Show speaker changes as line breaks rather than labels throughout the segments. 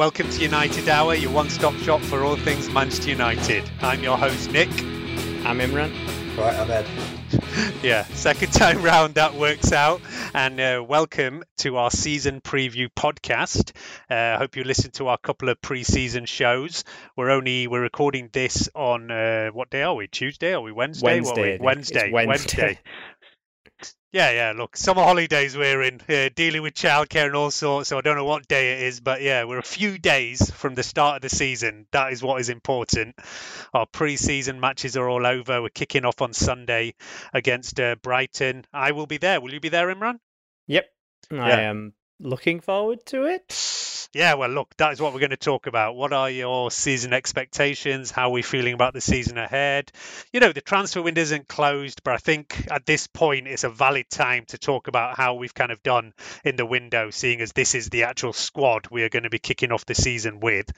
Welcome to United Hour, your one stop shop for all things Manchester United. I'm your host, Nik.
I'm Imran.
Right, I'm Ed.
Yeah, second time round that works out. And uh, welcome to our season preview podcast. Uh, I hope you listened to our couple of pre-season shows. We're only we're recording this on uh, what day are we? Tuesday? Are we Wednesday? What are we?
Wednesday, It's
Wednesday.
Wednesday.
Yeah, yeah. Look, summer holidays we're in, uh, dealing with childcare and all sorts. So I don't know what day it is, but yeah, we're a few days from the start of the season. That is what is important. Our pre-season matches are all over. We're kicking off on Sunday against uh, Brighton. I will be there. Will you be there, Imran?
Yep. I am looking forward to it.
Yeah, well, look, that is what we're going to talk about. What are your season expectations? How are we feeling about the season ahead? You know, the transfer window isn't closed, but I think at this point it's a valid time to talk about how we've kind of done in the window, seeing as this is the actual squad we are going to be kicking off the season with.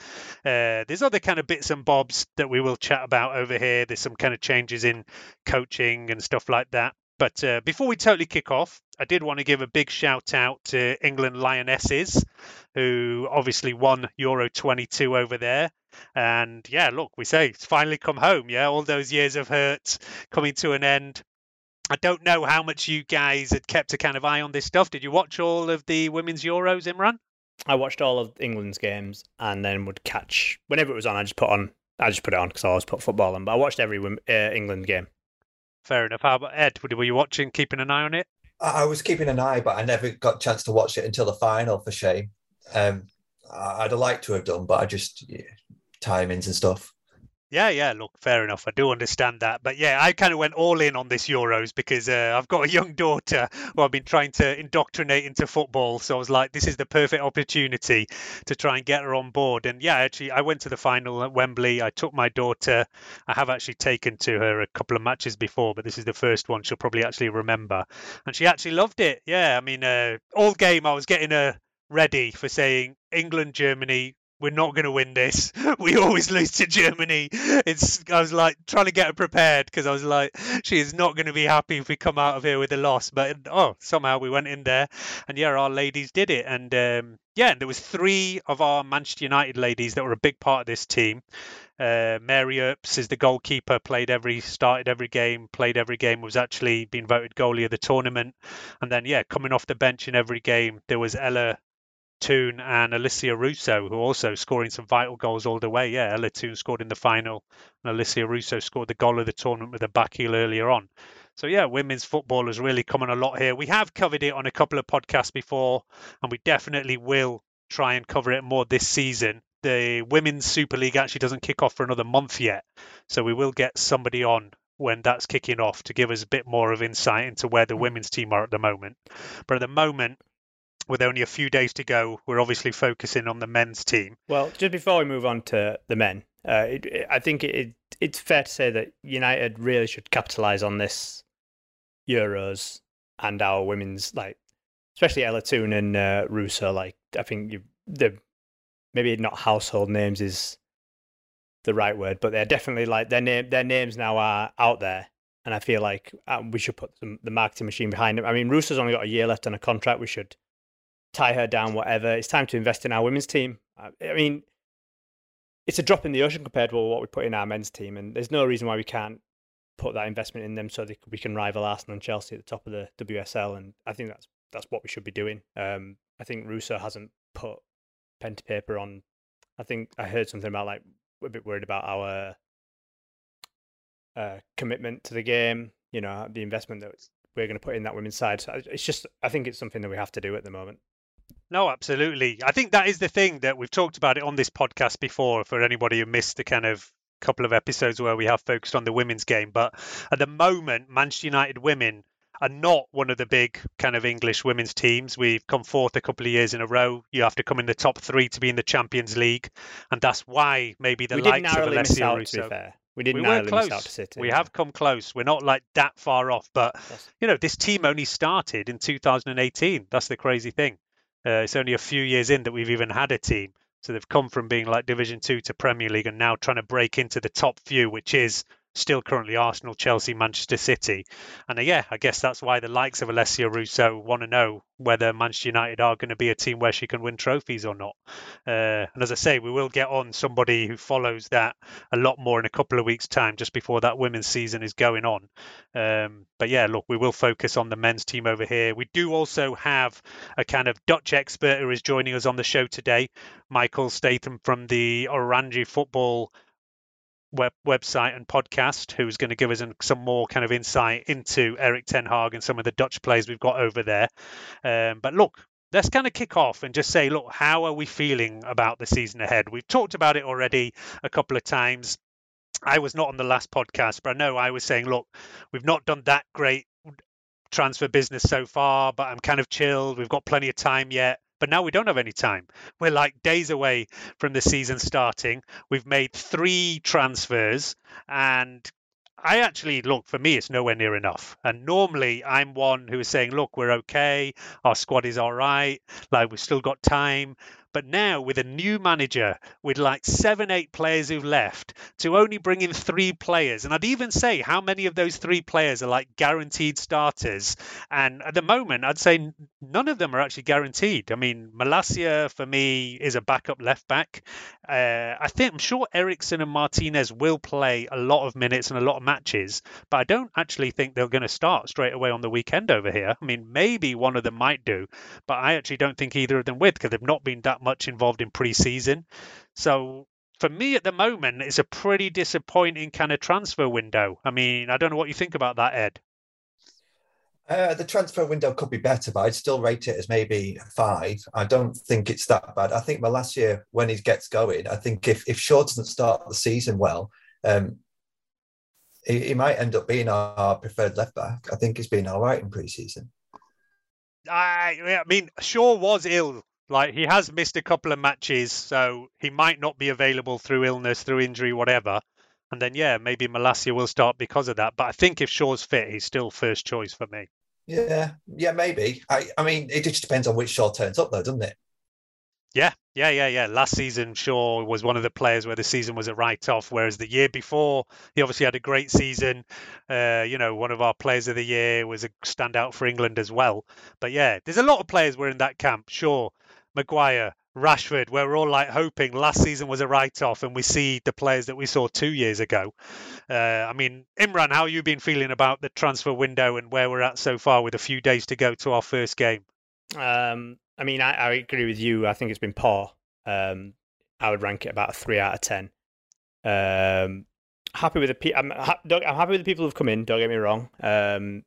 Uh, there's other kind of bits and bobs that we will chat about over here. There's some kind of changes in coaching and stuff like that. But uh, before we totally kick off, I did want to give a big shout out to England Lionesses, who obviously won Euro 22 over there. And yeah, look, we say it's finally come home. Yeah, all those years of hurt coming to an end. I don't know how much you guys had kept a kind of eye on this stuff. Did you watch all of the women's Euros, Imran?
I watched all of England's games and then would catch whenever it was on. I just put on. I just put it on because I always put football on. But I watched every uh, England game.
Fair enough. How about Ed? Were you watching, keeping an eye on it?
I was keeping an eye, but I never got a chance to watch it until the final for shame. Um, I'd have liked to have done, but I just yeah, timings and stuff.
Yeah, yeah, look, fair enough. I do understand that. But yeah, I kind of went all in on this Euros because uh, I've got a young daughter who I've been trying to indoctrinate into football. So I was like, this is the perfect opportunity to try and get her on board. And yeah, actually, I went to the final at Wembley. I took my daughter. I have actually taken to her a couple of matches before, but this is the first one she'll probably actually remember. And she actually loved it. Yeah, I mean, uh, all game I was getting her ready for saying England, Germany, we're not going to win this. We always lose to Germany. It's I was like trying to get her prepared because I was like she is not going to be happy if we come out of here with a loss. But oh, somehow we went in there, and yeah, our ladies did it. And um, yeah, there was three of our Manchester United ladies that were a big part of this team. Uh, Mary Earps is the goalkeeper. Played every, started every game, played every game. Was actually been voted goalie of the tournament. And then yeah, coming off the bench in every game, there was Ella Toone and Alessia Russo, who are also scoring some vital goals all the way. Yeah, Ella Toone scored in the final, and Alessia Russo scored the goal of the tournament with a back heel earlier on. So yeah, women's football is really coming a lot here. We have covered it on a couple of podcasts before, and we definitely will try and cover it more this season. The Women's Super League actually doesn't kick off for another month yet, so we will get somebody on when that's kicking off to give us a bit more of insight into where the women's team are at the moment. But at the moment, with only a few days to go, we're obviously focusing on the men's team.
Well, just before we move on to the men, uh, it, it- I think it, it, it's fair to say that United really should capitalise on this Euros and our women's, like, especially Ella Toone and uh, Russo. Like, I think you, the maybe not household names is the right word, but they're definitely like their name. Their names now are out there, and I feel like uh, we should put the, the marketing machine behind them. I mean, Russo's only got a year left on a contract. We should tie her down, whatever. It's time to invest in our women's team. I, mean, it's a drop in the ocean compared to what we put in our men's team, and there's no reason why we can't put that investment in them so that we can rival Arsenal and Chelsea at the top of the WSL. And I think that's that's what we should be doing. Um, I think Russo hasn't put pen to paper on. I think I heard something about like we're a bit worried about our uh, commitment to the game. You know, the investment that we're going to put in that women's side. So it's just, I think it's something that we have to do at the moment.
No, absolutely. I think that is the thing that we've talked about it on this podcast before. For anybody who missed the kind of couple of episodes where we have focused on the women's game, but at the moment, Manchester United women are not one of the big kind of English women's teams. We've come fourth a couple of years in a row. You have to come in the top three to be in the Champions League, and that's why maybe the
we
likes of
Alessia
out,
Russo. We didn't
we
were
close. We yeah. have come close. We're not like that far off, but yes. you know, this team only started in 2018. That's the crazy thing. Uh, it's only a few years in that we've even had a team. So they've come from being like Division Two to Premier League and now trying to break into the top few, which is still currently Arsenal, Chelsea, Manchester City. And uh, yeah, I guess that's why the likes of Alessia Russo want to know whether Manchester United are going to be a team where she can win trophies or not. Uh, and as I say, we will get on somebody who follows that a lot more in a couple of weeks' time, just before that women's season is going on. Um, but yeah, look, we will focus on the men's team over here. We do also have a kind of Dutch expert who is joining us on the show today, Michael Statham from the Oranje Football web, website and podcast who's going to give us some more kind of insight into Erik Ten Hag and some of the Dutch players we've got over there. Um, but look, let's kind of kick off and just say, look, how are we feeling about the season ahead? We've talked about it already a couple of times. I was not on the last podcast, but I know I was saying, look, we've not done that great transfer business so far, but I'm kind of chilled. We've got plenty of time yet. But now we don't have any time. We're like days away from the season starting. We've made three transfers and I actually look for me, it's nowhere near enough. And normally, I'm one who is saying, "Look, we're okay. Our squad is all right. Like we've still got time." But now, with a new manager, with like seven, eight players who've left, to only bring in three players, and I'd even say how many of those three players are like guaranteed starters. And at the moment, I'd say none of them are actually guaranteed. I mean, Malacia for me is a backup left back. Uh, I think I'm sure Eriksen and Martinez will play a lot of minutes and a lot of matches, but I don't actually think they're going to start straight away on the weekend over here. I mean, maybe one of them might do, but I actually don't think either of them would because they've not been that much involved in pre-season. So for me at the moment, it's a pretty disappointing kind of transfer window. I mean, I don't know what you think about that, Ed.
Uh, the transfer window could be better, but I'd still rate it as maybe five. I don't think it's that bad. I think Malacia when he gets going, I think if, if Shaw doesn't start the season well, um, he, he, might end up being our preferred left back. I think he's been all right in pre-season.
I, I mean, Shaw was ill like he has missed a couple of matches, so he might not be available through illness, through injury, whatever. And then yeah, maybe Malacia will start because of that. But I think if Shaw's fit, he's still first choice for me.
Yeah, yeah, maybe. I, I mean, it just depends on which Shaw turns up, though, doesn't it?
Yeah, yeah, yeah, yeah. Last season, Shaw was one of the players where the season was a write-off, whereas the year before, he obviously had a great season. Uh, you know, one of our players of the year was a standout for England as well. But yeah, there's a lot of players were in that camp. Shaw, Maguire, Rashford, where we're all like hoping last season was a write off and we see the players that we saw two years ago. Uh, I mean, Imran, how you been feeling about the transfer window and where we're at so far with a few days to go to our first game?
Um, I mean, I, I, agree with you. I think it's been poor. Um, I would rank it about a three out of 10. Um, happy with the pe- I'm, ha- I'm happy with the people who've come in, don't get me wrong. Um,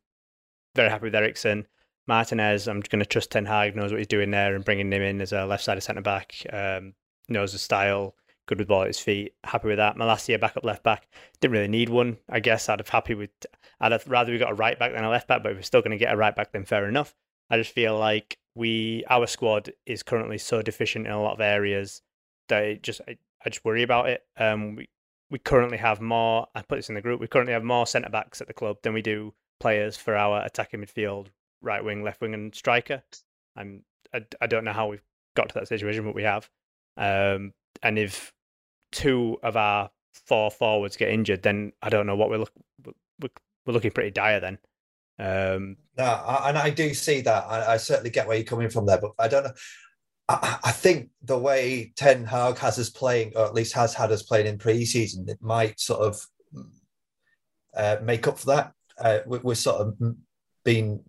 very happy with Eriksen. Martinez, I'm going to trust Ten Hag knows what he's doing there and bringing him in as a left sided centre back. Um, knows the style, good with ball at his feet. Happy with that. Malacia back up left back. Didn't really need one. I guess I'd have happy with. I'd have rather we got a right back than a left back, but if we're still going to get a right back, then fair enough. I just feel like we our squad is currently so deficient in a lot of areas that it just I, I just worry about it. Um, we we currently have more. I put this in the group. We currently have more centre backs at the club than we do players for our attacking midfield right wing, left wing, and striker. I'm I, I don't know how we've got to that situation, but we have. Um, and if two of our four forwards get injured, then I don't know what we're look we're, we're looking pretty dire then. Um,
no, and I do see that. I, I, certainly get where you're coming from there, but I don't know. I, I think the way Ten Hag has us playing, or at least has had us playing in pre-season, it might sort of uh, make up for that. Uh, we, we're sort of been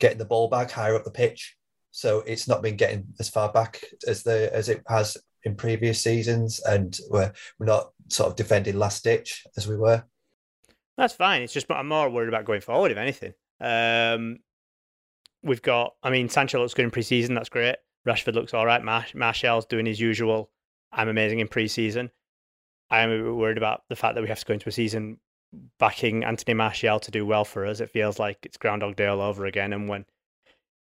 getting the ball back higher up the pitch, so it's not been getting as far back as the as it has in previous seasons, and we're we're not sort of defending last ditch as we were.
That's fine. It's just I'm more worried about going forward, if anything. Um, we've got, I mean, Sancho looks good in preseason. That's great. Rashford looks all right. Mar- Martial's doing his usual. I'm amazing in preseason. I am a bit worried about the fact that we have to go into a season backing Anthony Martial to do well for us. It feels like it's Groundhog Day all over again. And when,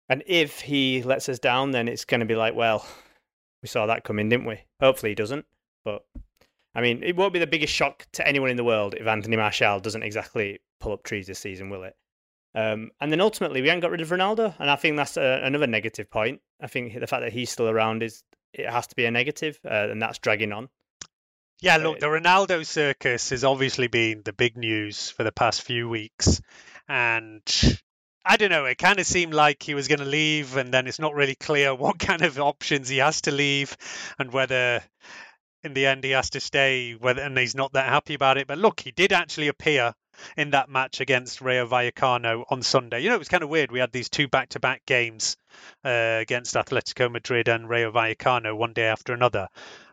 and if he lets us down, then it's going to be like, well, we saw that coming, didn't we? Hopefully he doesn't. But I mean, it won't be the biggest shock to anyone in the world if Anthony Martial doesn't exactly pull up trees this season, will it? Um, and then ultimately, we haven't got rid of Ronaldo, and I think that's a, another negative point. I think the fact that he's still around is it has to be a negative, uh, and that's dragging on.
Yeah, look, the Ronaldo circus has obviously been the big news for the past few weeks, and I don't know. It kind of seemed like he was going to leave, and then it's not really clear what kind of options he has to leave, and whether in the end he has to stay. Whether and he's not that happy about it. But look, he did actually appear in that match against Rayo Vallecano on Sunday. You know, it was kind of weird. We had these two back-to-back games uh, against Atletico Madrid and Rayo Vallecano one day after another.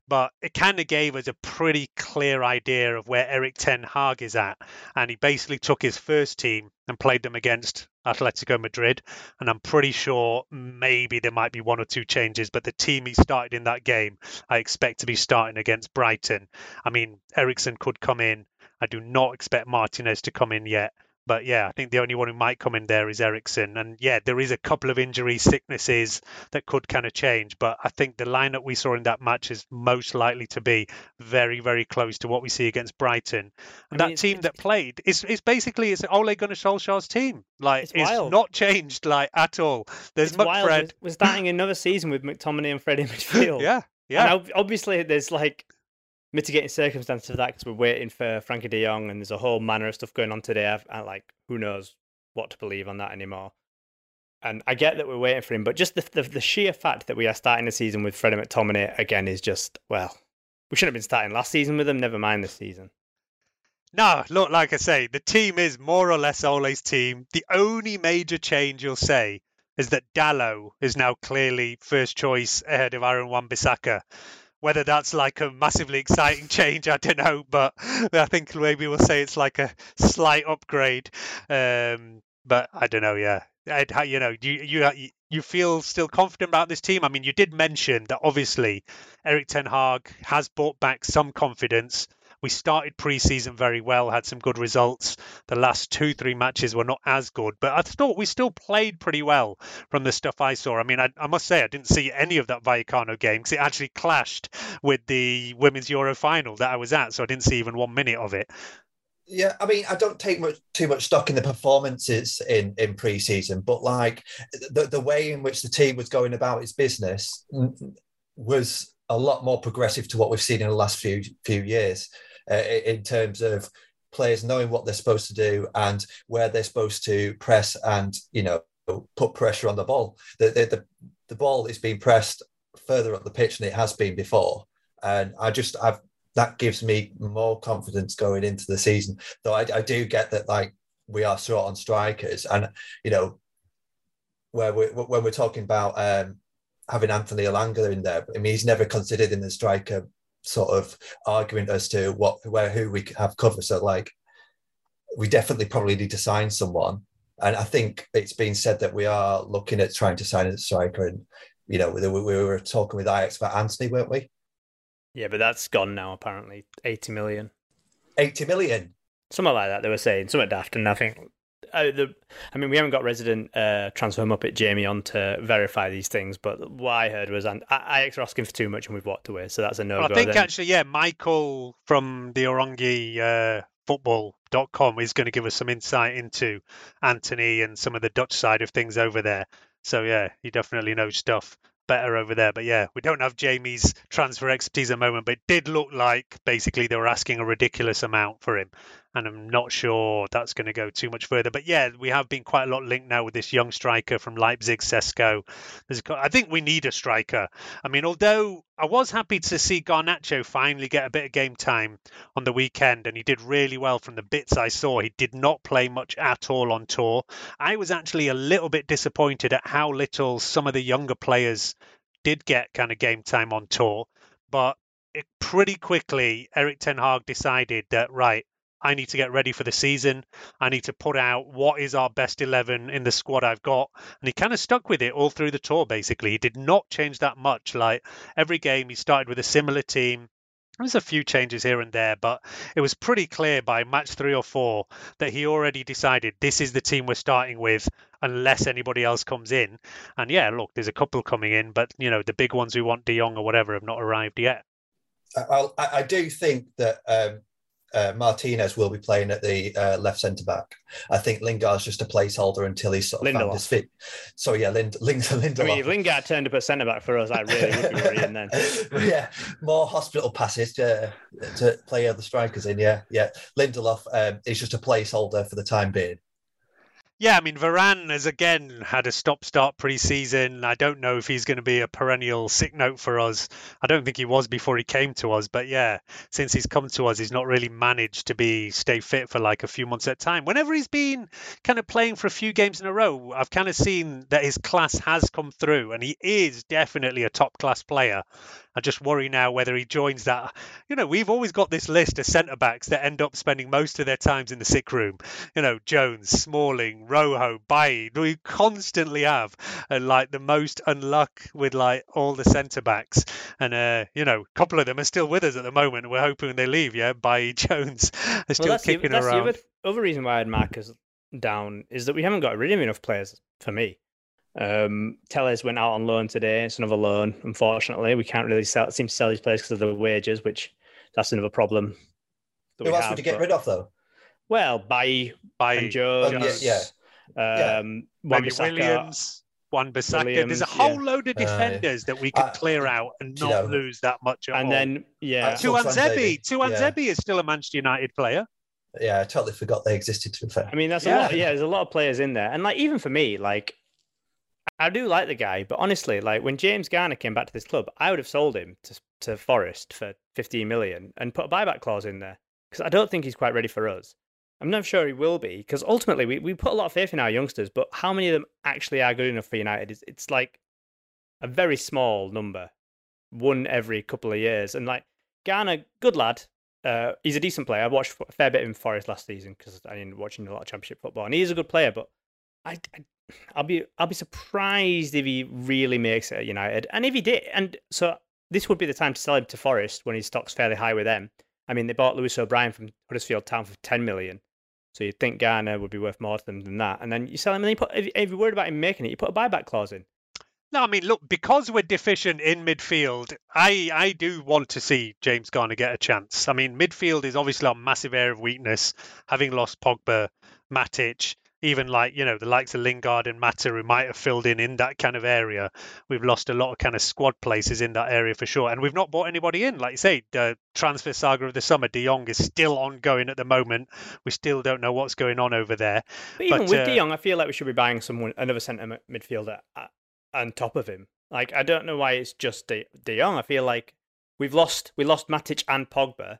But it kind of gave us a pretty clear idea of where Erik Ten Hag is at. And he basically took his first team and played them against Atletico Madrid. And I'm pretty sure maybe there might be one or two changes, but the team he started in that game, I expect to be starting against Brighton. I mean, Eriksen could come in I do not expect Martinez to come in yet. But yeah, I think the only one who might come in there is Eriksen. And yeah, there is a couple of injury sicknesses that could kind of change. But I think the lineup we saw in that match is most likely to be very, very close to what we see against Brighton. And I mean, that team that played is is basically it's Ole Gunnar Solskjaer's team. Like it's, it's not changed like at all. There's
it's
McFred.
Wild. We're starting another season with McTominay and Freddie midfield.
yeah. Yeah.
And obviously, there's like mitigating circumstances of that because we're waiting for Frankie De Jong and there's a whole manner of stuff going on today. I, like, who knows what to believe on that anymore. And I get that we're waiting for him, but just the, the, the sheer fact that we are starting the season with Freddie McTominay again is just well, we shouldn't have been starting last season with him. Never mind this season.
No, look, like I say, the team is more or less Ole's team. The only major change you'll say is that Dalot is now clearly first choice ahead of Aaron Wan-Bissaka. Whether that's like a massively exciting change, I don't know, but I think maybe we'll say it's like a slight upgrade. Um, but I don't know. Yeah, you know, you you you feel still confident about this team? I mean, you did mention that obviously Erik Ten Hag has brought back some confidence. We started preseason very well, had some good results. The last two, three matches were not as good, but I thought we still played pretty well from the stuff I saw. I mean, I, I must say, I didn't see any of that Vallecano game because it actually clashed with the Women's Euro final that I was at, so I didn't see even one minute of it.
Yeah, I mean, I don't take much too much stock in the performances in in preseason, but like the the way in which the team was going about its business mm, was a lot more progressive to what we've seen in the last few few years uh, in terms of players knowing what they're supposed to do and where they're supposed to press and you know put pressure on the ball. The the the, the ball is being pressed further up the pitch than it has been before, and I just I've that gives me more confidence going into the season. Though I, I do get that like we are short on strikers, and you know where we when we're talking about um, having Anthony Elanga in there, I mean he's never considered in the striker sort of argument as to what where who we have cover. So like we definitely probably need to sign someone. And I think it's been said that we are looking at trying to sign a striker. And you know, we, we were talking with Ajax about Anthony, weren't we?
Yeah, but that's gone now. Apparently, eighty million.
Eighty million.
Something like that. They were saying something daft, and I think uh, the, I mean, we haven't got resident uh, transfer muppet Jamie on to verify these things, but what I heard was and Ajax are asking for too much, and we've walked away, so that's a no.
Well, I think then. actually, yeah, Michael from the Oranje uh, football.com is going to give us some insight into Anthony and some of the Dutch side of things over there. So yeah, he definitely knows stuff. better over there. But yeah, we don't have Jamie's transfer expertise at the moment, but it did look like basically they were asking a ridiculous amount for him. And I'm not sure that's going to go too much further. But yeah, we have been quite a lot linked now with this young striker from Leipzig, Sesko. I think we need a striker. I mean, although I was happy to see Garnacho finally get a bit of game time on the weekend, and he did really well from the bits I saw. He did not play much at all on tour. I was actually a little bit disappointed at how little some of the younger players did get kind of game time on tour, but it, pretty quickly Erik Ten Hag decided that right, I need to get ready for the season. I need to put out what is our best 11 in the squad I've got. And he kind of stuck with it all through the tour, basically. He did not change that much. Like every game, he started with a similar team. There was a few changes here and there, but it was pretty clear by match three or four that he already decided this is the team we're starting with unless anybody else comes in. And yeah, look, there's a couple coming in, but you know the big ones who want De Jong or whatever have not arrived yet.
I, I do think that um, uh, Martinez will be playing at the uh, left centre back. I think Lingard's just a placeholder until he's sort of
Lindelof.
found his feet. So yeah, Lind, Lind, Lindelof.
I mean, if Lingard turned up at centre back for us, I really would be worrying then.
yeah, more hospital passes to, to play other strikers in. Yeah, yeah. Lindelof um, is just a placeholder for the time being.
Yeah, I mean, Varane has again had a stop start pre-season. I don't know if he's going to be a perennial sick note for us. I don't think he was before he came to us, but yeah, since he's come to us, he's not really managed to be stay fit for like a few months at a time. Whenever he's been kind of playing for a few games in a row, I've kind of seen that his class has come through, and he is definitely a top class player. I just worry now whether he joins that. You know, we've always got this list of centre backs that end up spending most of their times in the sick room. You know, Jones, Smalling, Rojo, Bailly. We constantly have uh, like the most unluck with like all the centre backs, and uh, you know, a couple of them are still with us at the moment. We're hoping they leave. Yeah, Bailly, Jones are still
well,
kicking
the, that's
around.
The other, reason why I'd mark us down is that we haven't got rid of enough players for me. Um, Telles went out on loan today. It's another loan. Unfortunately, we can't really sell, seem to sell these players because of the wages, which that's another problem. that
Who
we
else
have,
would you get
but-
rid of though?
Well, Bailly,
Bailly,
and Jones,
Oh, yeah, yeah.
um,
maybe
Wan-Bissaka.
Williams. Wan Bissaka. There's a whole
yeah.
load of
Uh,
defenders that we could
Uh,
clear out and
you
not
know,
lose that much at
and
all.
then yeah,
I-
Tuan
Tuanzebe,
Zebi. Tuan
yeah.
Zebi is still a Manchester United player.
Yeah, I totally forgot they existed. To be fair,
I mean, that's
Yeah.
a lot. Yeah, there's a lot of players in there, and like even for me, like I do like the guy, but honestly, like when James Garner came back to this club, I would have sold him to to Forest for 15 million and put a buyback clause in there because I don't think he's quite ready for us. I'm not sure he will be because ultimately we, we put a lot of faith in our youngsters, but how many of them actually are good enough for United? It's, it's like a very small number, one every couple of years. And like Garner, good lad. Uh, he's a decent player. I watched a fair bit in Forest last season because I up watching a lot of Championship football, and he is a good player. But I, I, I'll be, I'll be surprised if he really makes it at United. And if he did, and so this would be the time to sell him to Forest when his stock's fairly high with them. I mean, they bought Lewis O'Brien from Huddersfield Town for 10 million. So you'd think Garner would be worth more to them than that. And then you sell him, and then you put, if, if you're worried about him making it, you put a buyback clause in.
No, I mean, look, because we're deficient in midfield, I, I do want to see James Garner get a chance. I mean, midfield is obviously a massive area of weakness, having lost Pogba, Matic, even like, you know, the likes of Lingard and Mata who might have filled in in that kind of area. We've lost a lot of kind of squad places in that area for sure. And we've not bought anybody in. Like you say, the transfer saga of the summer, De Jong is still ongoing at the moment. We still don't know what's going on over there.
But even
But,
with
uh,
De Jong, I feel like we should be buying someone, another centre midfielder on top of him. Like I don't know why it's just De, De Jong. I feel like we've lost we lost Matic and Pogba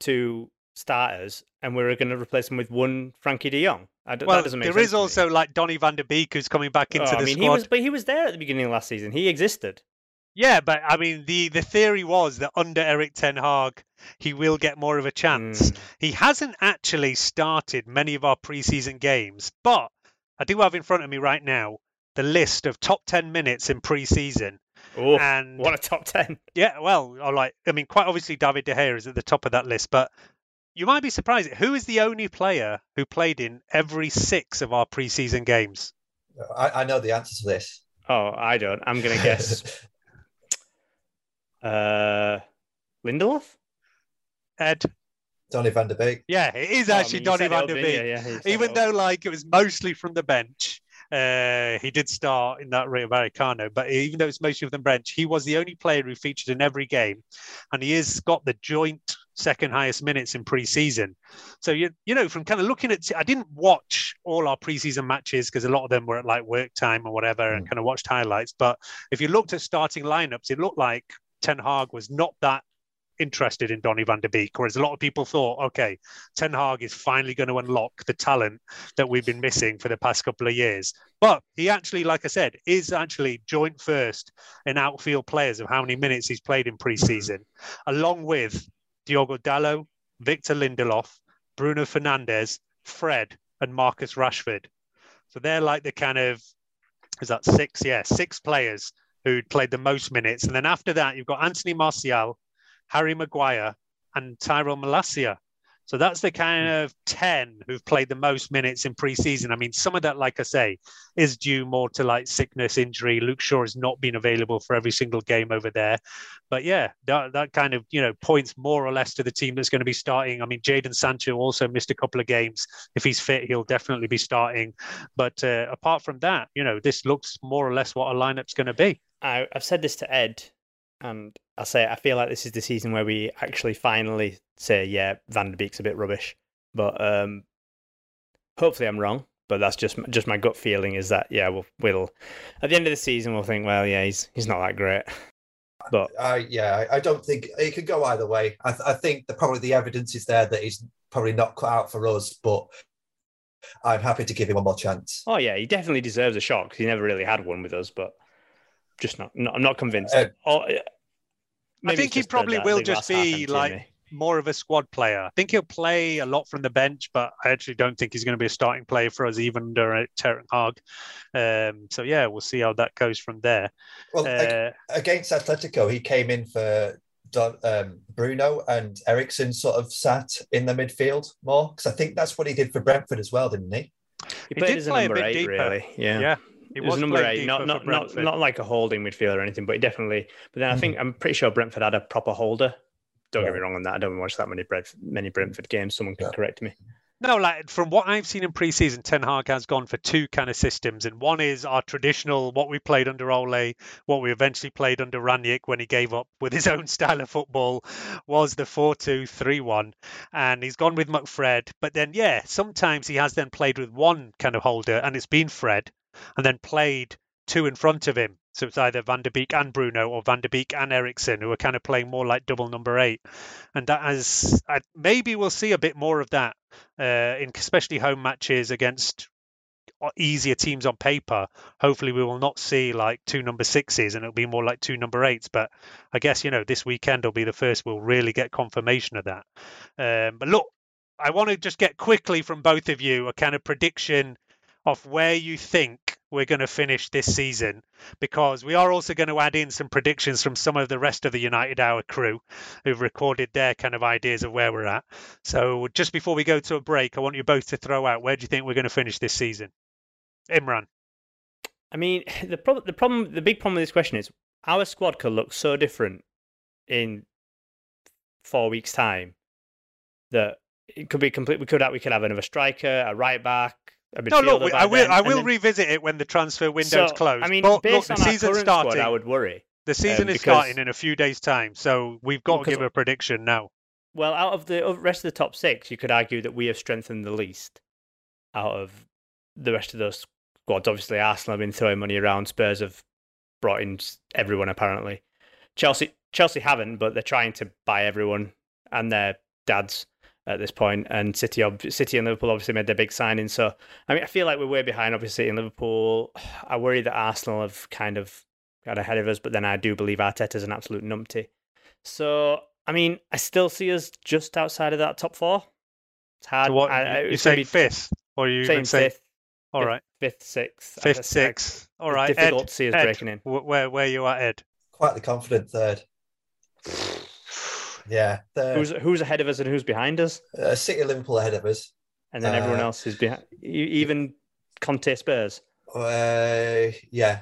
to starters, and we're going to replace him with one Frankie De Jong.
Well,
that doesn't make
there
sense
is also like Donny van der Beek who's coming back into
Oh,
the
I mean,
squad.
he was, but he was there at the beginning of last season. He existed.
Yeah, but I mean, the the theory was that under Erik Ten Hag, he will get more of a chance.
Mm.
He hasn't actually started many of our preseason games, but I do have in front of me right now the list of top ten minutes in preseason.
Oh,
And
what a top ten!
yeah, well, I like. I mean, quite obviously, David De Gea is at the top of that list, but you might be surprised. Who is the only player who played in every six of our preseason games?
I, I know the answer to this.
Oh, I don't. I'm going to guess uh, Lindelof.
Ed.
Donny van der Beek.
Yeah, it is
Oh, I
actually
mean,
Donny van der Beek.
didn't? Yeah,
even though
up.
like it was mostly from the bench. Uh, he did start in that Rayo Vallecano, but even though it's mostly of the bench, he was the only player who featured in every game, and he has got the joint second highest minutes in pre-season. So you you know from kind of looking at, I didn't watch all our pre-season matches because a lot of them were at like work time or whatever, mm. and kind of watched highlights. But if you looked at starting lineups, it looked like Ten Hag was not that interested in Donny van der Beek, whereas a lot of people thought, okay, Ten Hag is finally going to unlock the talent that we've been missing for the past couple of years. But he actually, like I said, is actually joint first in outfield players of how many minutes he's played in preseason, along with Diogo Dalot, Victor Lindelof, Bruno Fernandes, Fred, and Marcus Rashford. So they're like the kind of is that six? Yeah, six players who played the most minutes. And then after that, you've got Anthony Martial, Harry Maguire, and Tyrell Malacia. So that's the kind of 10 who've played the most minutes in preseason. I mean, some of that, like I say, is due more to like sickness, injury. Luke Shaw has not been available for every single game over there. But yeah, that, that kind of, you know, points more or less to the team that's going to be starting. I mean, Jadon Sancho also missed a couple of games. If he's fit, he'll definitely be starting. But uh, apart from that, you know, this looks more or less what a lineup's going to be.
I, I've said this to Ed and I say I feel like this is the season where we actually finally say, yeah, Van der Beek's a bit rubbish. But um, hopefully I'm wrong. But that's just just my gut feeling is that yeah, we'll, we'll at the end of the season we'll think, well, yeah, he's he's not that great. But
uh, yeah, I don't think it could go either way. I, th- I think that probably the evidence is there that he's probably not cut out for us, but I'm happy to give him one more chance.
Oh yeah, he definitely deserves a shot because he never really had one with us, but just not, not I'm not convinced. Uh, oh,
I think he probably will just be like more of a squad player. I think he'll play a lot from the bench, but I actually don't think he's going to be a starting player for us even under Ten Hag. Um, so yeah, we'll see how that goes from there.
Well, uh, against Atletico, he came in for um, Bruno and Eriksen sort of sat in the midfield more because I think that's what he did for Brentford as well, didn't he?
He, he played as a number eight, deeper. really. Yeah.
Yeah.
He was, was number eight, not not not not like a holding midfielder or anything, but he definitely. But then I think mm. I'm pretty sure Brentford had a proper holder. Don't yeah. get me wrong on that. I don't watch that many Brentford, many Brentford games. Someone can yeah. correct me.
No, like from what I've seen in preseason, Ten Hag has gone for two kind of systems, and one is our traditional, what we played under Ole, what we eventually played under Rangnick when he gave up with his own style of football, was the four-two-three-one, and he's gone with McFred. But then, yeah, sometimes he has then played with one kind of holder, and it's been Fred, and then played two in front of him. So it's either Van der Beek and Bruno or Van der Beek and Eriksen who are kind of playing more like double number eight. And that has, maybe we'll see a bit more of that uh, in especially home matches against easier teams on paper. Hopefully, we will not see like two number sixes and it'll be more like two number eights. But I guess, you know, this weekend will be the first we'll really get confirmation of that. Um, but look, I want to just get quickly from both of you a kind of prediction of where you think we're going to finish this season because we are also going to add in some predictions from some of the rest of the United Hour crew who've recorded their kind of ideas of where we're at. So just before we go to a break, I want you both to throw out where do you think we're going to finish this season? Imran.
I mean, the problem, the problem, the big problem with this question is our squad could look so different in four weeks' time that it could be complete. We could have, we could have another striker, a right back,
no, look, I will. Then, I will then... revisit it when the transfer window's
so,
closed.
I mean,
but,
based
look,
the season starting, squad, I would worry.
The season um, is because... starting in a few days' time, so we've got well, to give a prediction now.
Well, out of the rest of the top six, you could argue that we have strengthened the least out of the rest of those squads. Obviously, Arsenal have been throwing money around. Spurs have brought in everyone apparently. Chelsea, Chelsea haven't, but they're trying to buy everyone and their dads at this point, and City, City and Liverpool obviously made their big signing. So, I mean, I feel like we're way behind, obviously, in Liverpool. I worry that Arsenal have kind of got ahead of us, but then I do believe Arteta's an absolute numpty. So, I mean, I still see us just outside of that top four. It's hard.
So what, I, you saying be, fifth, or you
saying
say,
fifth?
All right,
fifth, sixth,
fifth, sixth. All right,
it's difficult
Ed,
to see us
Ed,
breaking in.
Where, where you at, Ed?
Quite the confident third. Yeah.
Who's who's ahead of us and who's behind us?
Uh, City, Liverpool ahead of us,
and then uh, everyone else is behind. Even Conte Spurs.
Uh, yeah.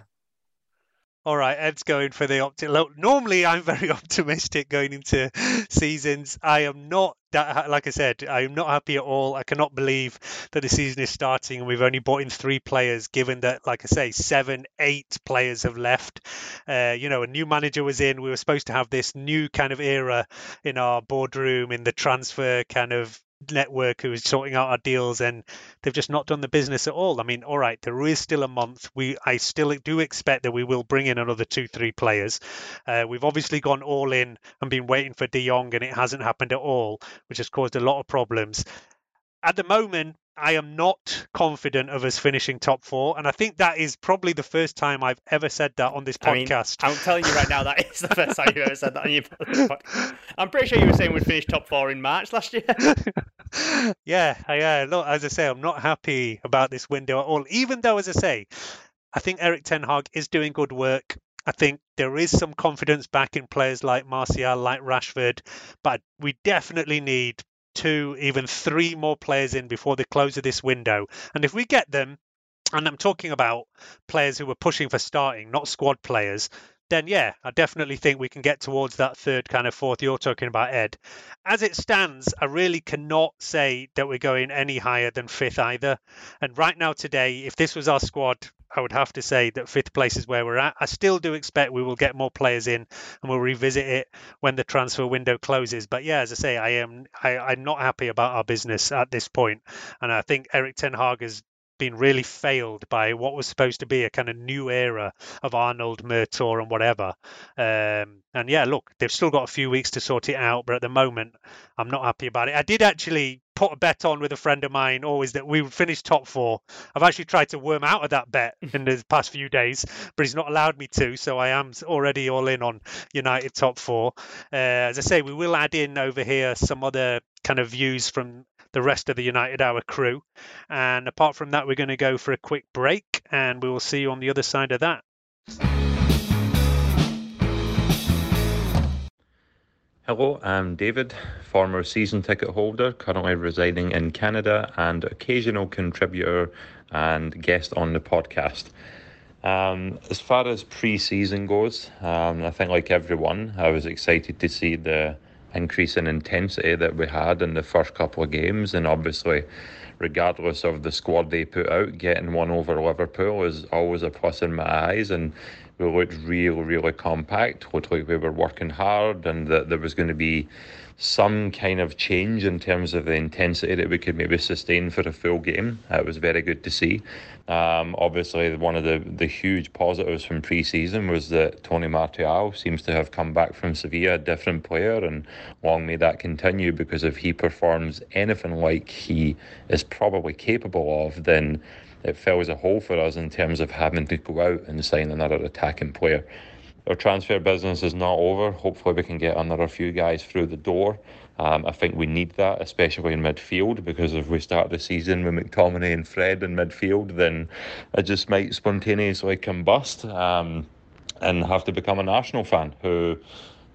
All right, Ed's going for the optimistic. Normally, I'm very optimistic going into seasons. I am not that, like I said, I am not happy at all. I cannot believe that the season is starting and we've only brought in three players, given that, like I say, seven, eight players have left. Uh, you know, a new manager was in. We were supposed to have this new kind of era in our boardroom, in the transfer kind of network who is sorting out our deals and they've just not done the business at all. I mean, all right, there is still a month. We I still do expect that we will bring in another two, three players. Uh, we've obviously gone all in and been waiting for De Jong and it hasn't happened at all, which has caused a lot of problems. At the moment, I am not confident of us finishing top four, and I think that is probably the first time I've ever said that on this podcast.
I am telling you right now, that is the first time you've ever said that on your podcast. I'm pretty sure you were saying we'd finish top four in March last year.
yeah, yeah. Uh, look, as I say, I'm not happy about this window at all. Even though, as I say, I think Erik Ten Hag is doing good work. I think there is some confidence back in players like Martial, like Rashford, but we definitely need two, even three more players in before the close of this window. And if we get them, and I'm talking about players who are pushing for starting, not squad players, then yeah, I definitely think we can get towards that third kind of fourth you're talking about, Ed. As it stands, I really cannot say that we're going any higher than fifth either. And right now, today, if this was our squad, I would have to say that fifth place is where we're at. I still do expect we will get more players in, and we'll revisit it when the transfer window closes. But yeah, as I say, I am I, I'm not happy about our business at this point, and I think Erik Ten Hag has been really failed by what was supposed to be a kind of new era of Arnold, Murtough, and whatever. Um, and yeah, look, they've still got a few weeks to sort it out, but at the moment, I'm not happy about it. I did actually put a bet on with a friend of mine always that we would finish top four. I've actually tried to worm out of that bet in the past few days, but he's not allowed me to. So I am already all in on United top four. Uh, as I say, we will add in over here some other kind of views from the rest of the United Hour crew. And apart from that, we're going to go for a quick break and we will see you on the other side of that.
Hello, I'm David, former season ticket holder, currently residing in Canada, and occasional contributor and guest on the podcast. Um, as far as pre season goes, um, I think, like everyone, I was excited to see the increase in intensity that we had in the first couple of games. And obviously, regardless of the squad they put out, getting one over Liverpool is always a plus in my eyes. And we looked really, really compact. Looked like we were working hard, and that there was going to be some kind of change in terms of the intensity that we could maybe sustain for a full game. It was very good to see. Um, obviously, one of the, the huge positives from pre-season was that Tony Martial seems to have come back from Sevilla, a different player, and long may that continue because if he performs anything like he is probably capable of, then it fills a hole for us in terms of having to go out and sign another attacking player. Our transfer business is not over. Hopefully, we can get another few guys through the door. Um, I think we need that, especially in midfield, because if we start the season with McTominay and Fred in midfield, then I just might spontaneously combust um, and have to become an Arsenal fan who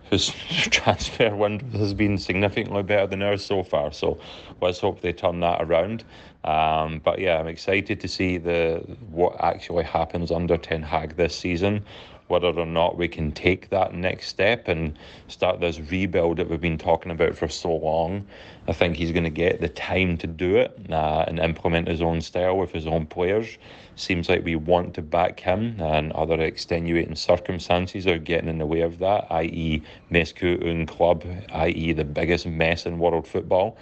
whose transfer window has been significantly better than ours so far. So let's hope they turn that around. Um, but yeah, I'm excited to see the what actually happens under Ten Hag this season whether or not we can take that next step and start this rebuild that we've been talking about for so long. I think he's going to get the time to do it uh, and implement his own style with his own players. Seems like we want to back him, and other extenuating circumstances are getting in the way of that, i.e., Mesut Un Club, i.e., the biggest mess in world football.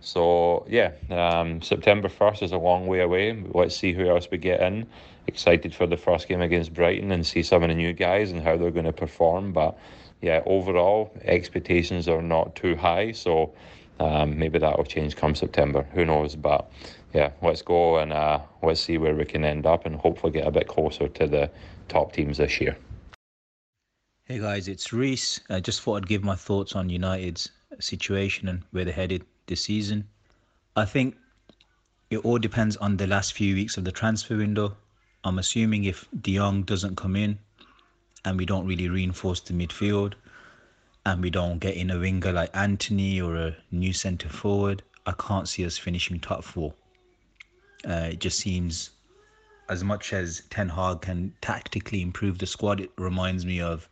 So, yeah, um, September 1st is a long way away. Let's see who else we get in excited for the first game against Brighton and see some of the new guys and how they're going to perform. But yeah, overall expectations are not too high, so um, maybe that will change come September. Who knows? But yeah, let's go and uh, let's see where we can end up and hopefully get a bit closer to the top teams this year.
Hey guys, it's Reese. I just thought I'd give my thoughts on United's situation and where they're headed this season. I think it all depends on the last few weeks of the transfer window. I'm assuming if De Jong doesn't come in and we don't really reinforce the midfield and we don't get in a winger like Anthony or a new centre forward, I can't see us finishing top four. Uh, it just seems as much as Ten Hag can tactically improve the squad, it reminds me of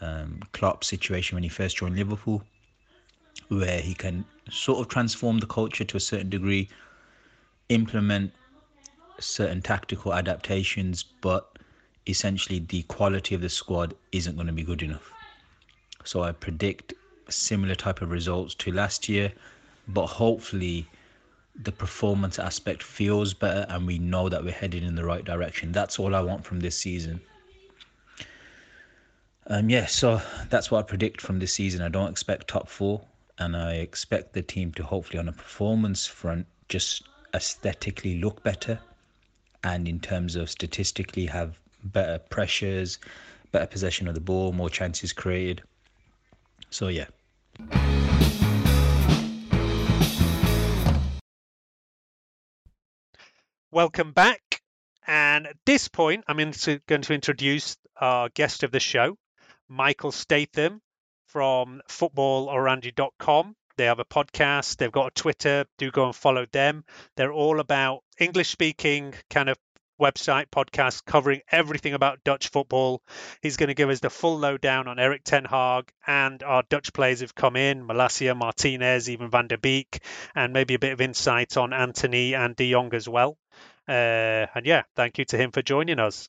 um, Klopp's situation when he first joined Liverpool, where he can sort of transform the culture to a certain degree, implement certain tactical adaptations, but essentially the quality of the squad isn't going to be good enough. So I predict similar type of results to last year, but hopefully the performance aspect feels better and we know that we're headed in the right direction. That's all I want from this season. Um, yeah, so that's what I predict from this season. I don't expect top four, and I expect the team to hopefully, on a performance front, just aesthetically look better, and in terms of statistically, have better pressures, better possession of the ball, more chances created. So yeah.
Welcome back. And at this point, I'm going to introduce our guest of the show, Michael Statham from footballoranje.com. They have a podcast, they've got a Twitter. Do go and follow them. They're all about English speaking kind of website podcast covering everything about Dutch football. He's going to give us the full lowdown on Erik Ten Hag and our Dutch players who've come in, Malacia, Martinez, even Van der Beek, and maybe a bit of insight on Antony and De Jong as well. Uh, and yeah, thank you to him for joining us.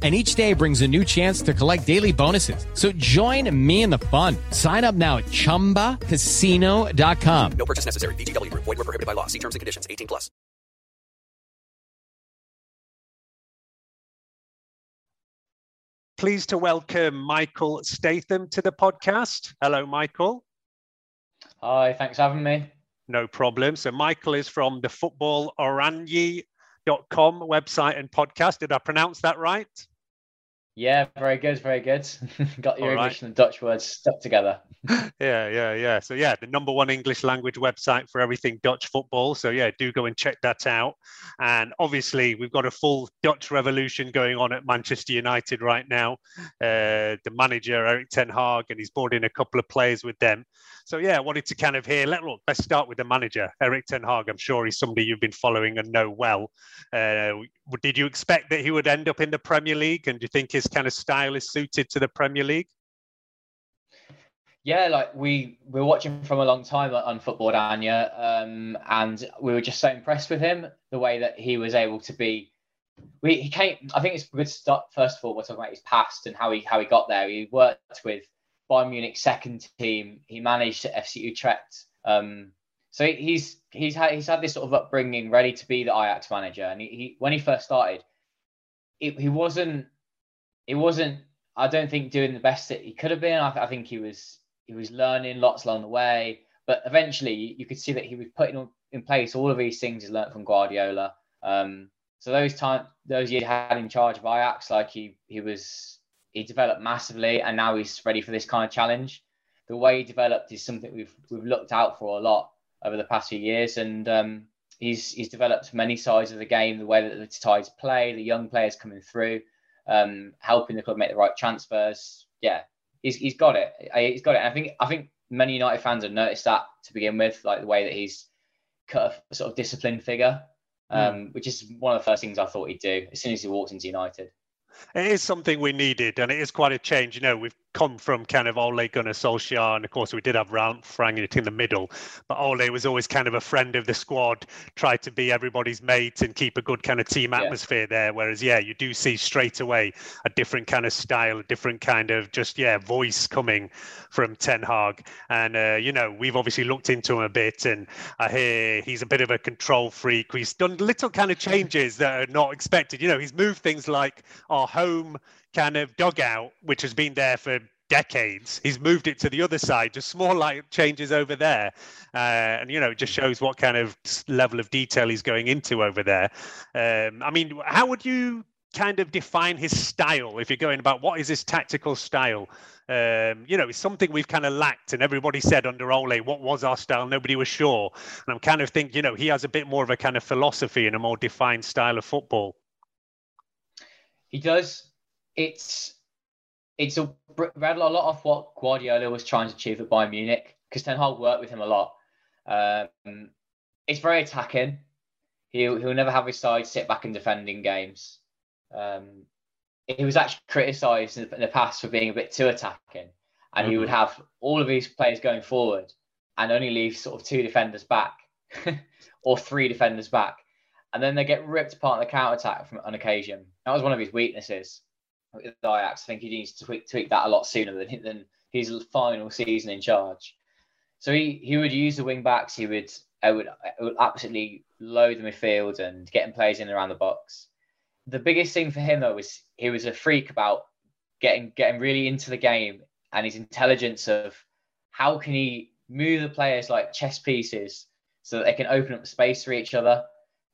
And each day brings a new chance to collect daily bonuses. So join me in the fun. Sign up now at chumbacasino.com.
No purchase necessary. VGW Group. Void were prohibited by law. See terms and conditions. 18 plus.
Pleased to welcome Michael Statham to the podcast. Hello, Michael.
Hi, thanks for having me.
No problem. So, Michael is from the footballoranje.com website and podcast. Did I pronounce that right?
Yeah, very good, very good. Got your
All right.
English and Dutch words stuck together.
yeah, yeah, yeah. So yeah, the number one English language website for everything Dutch football. So yeah, do go and check that out. And obviously, we've got a full Dutch revolution going on at Manchester United right now. Uh, the manager Erik Ten Hag, and he's brought in a couple of players with them. So yeah, I wanted to kind of hear. Let look, let's start with the manager, Erik Ten Hag. I'm sure he's somebody you've been following and know well. Uh, did you expect that he would end up in the Premier League? And do you think his kind of style is suited to the Premier League?
Yeah, like we we were watching from a long time on Football Oranje, um, and we were just so impressed with him, the way that he was able to be. We he came. I think it's a good start. First of all, we're talking about his past and how he how he got there. He worked with Bayern Munich second team. He managed FC Utrecht. Um, so he's he's had he's had this sort of upbringing, ready to be the Ajax manager. And he, he when he first started, it, he wasn't it wasn't. I don't think doing the best that he could have been. I, I think he was he was learning lots along the way. But eventually, you, could see that he was putting in place all of these things he's learned from Guardiola. Um, so those time those years he had in charge of Ajax, like he he was he developed massively, and now he's ready for this kind of challenge. The way he developed is something we've we've looked out for a lot over the past few years, and um, he's he's developed many sides of the game, the way that the ties play, the young players coming through, um, helping the club make the right transfers. Yeah, he's he's got it. He's got it. And I think I think many United fans have noticed that to begin with, like the way that he's cut a sort of disciplined figure, um, which is one of the first things I thought he'd do as soon as he walked into United.
It is something we needed, and it is quite a change. You know, we've come from kind of Ole Gunnar Solskjaer, and of course we did have Ralf Rangnick in the middle, but Ole was always kind of a friend of the squad, tried to be everybody's mate and keep a good kind of team atmosphere yeah. there. Whereas, yeah, you do see straight away a different kind of style, a different kind of just yeah voice coming from Ten Hag, and uh, you know we've obviously looked into him a bit, and I hear he's a bit of a control freak. He's done little kind of changes that are not expected. You know, he's moved things like our home kind of dugout, which has been there for decades. He's moved it to the other side, just small light changes over there, uh, and you know, it just shows what kind of level of detail he's going into over there. Um, I mean, how would you kind of define his style if you're going about what is his tactical style? Um, you know, it's something we've kind of lacked, and everybody said under Ole, what was our style? Nobody was sure, and I'm kind of thinking, you know, he has a bit more of a kind of philosophy and a more defined style of football.
He does. It's it's a read a lot of what Guardiola was trying to achieve at Bayern Munich because Ten Hag worked with him a lot. Um, it's very attacking. He'll he'll never have his side sit back and defending games. Um, he was actually criticised in, the past for being a bit too attacking, and mm-hmm. he would mm-hmm. have all of these players going forward and only leave sort of two defenders back or three defenders back, and then they get ripped apart in the counter attack from on occasion. That was one of his weaknesses with Ajax. I think he needs to tweak, tweak that a lot sooner than than his final season in charge. So he, he would use the wing backs. He would I would I would absolutely load the midfield and getting players in around the box. The biggest thing for him though was he was a freak about getting getting really into the game and his intelligence of how can he move the players like chess pieces so that they can open up space for each other.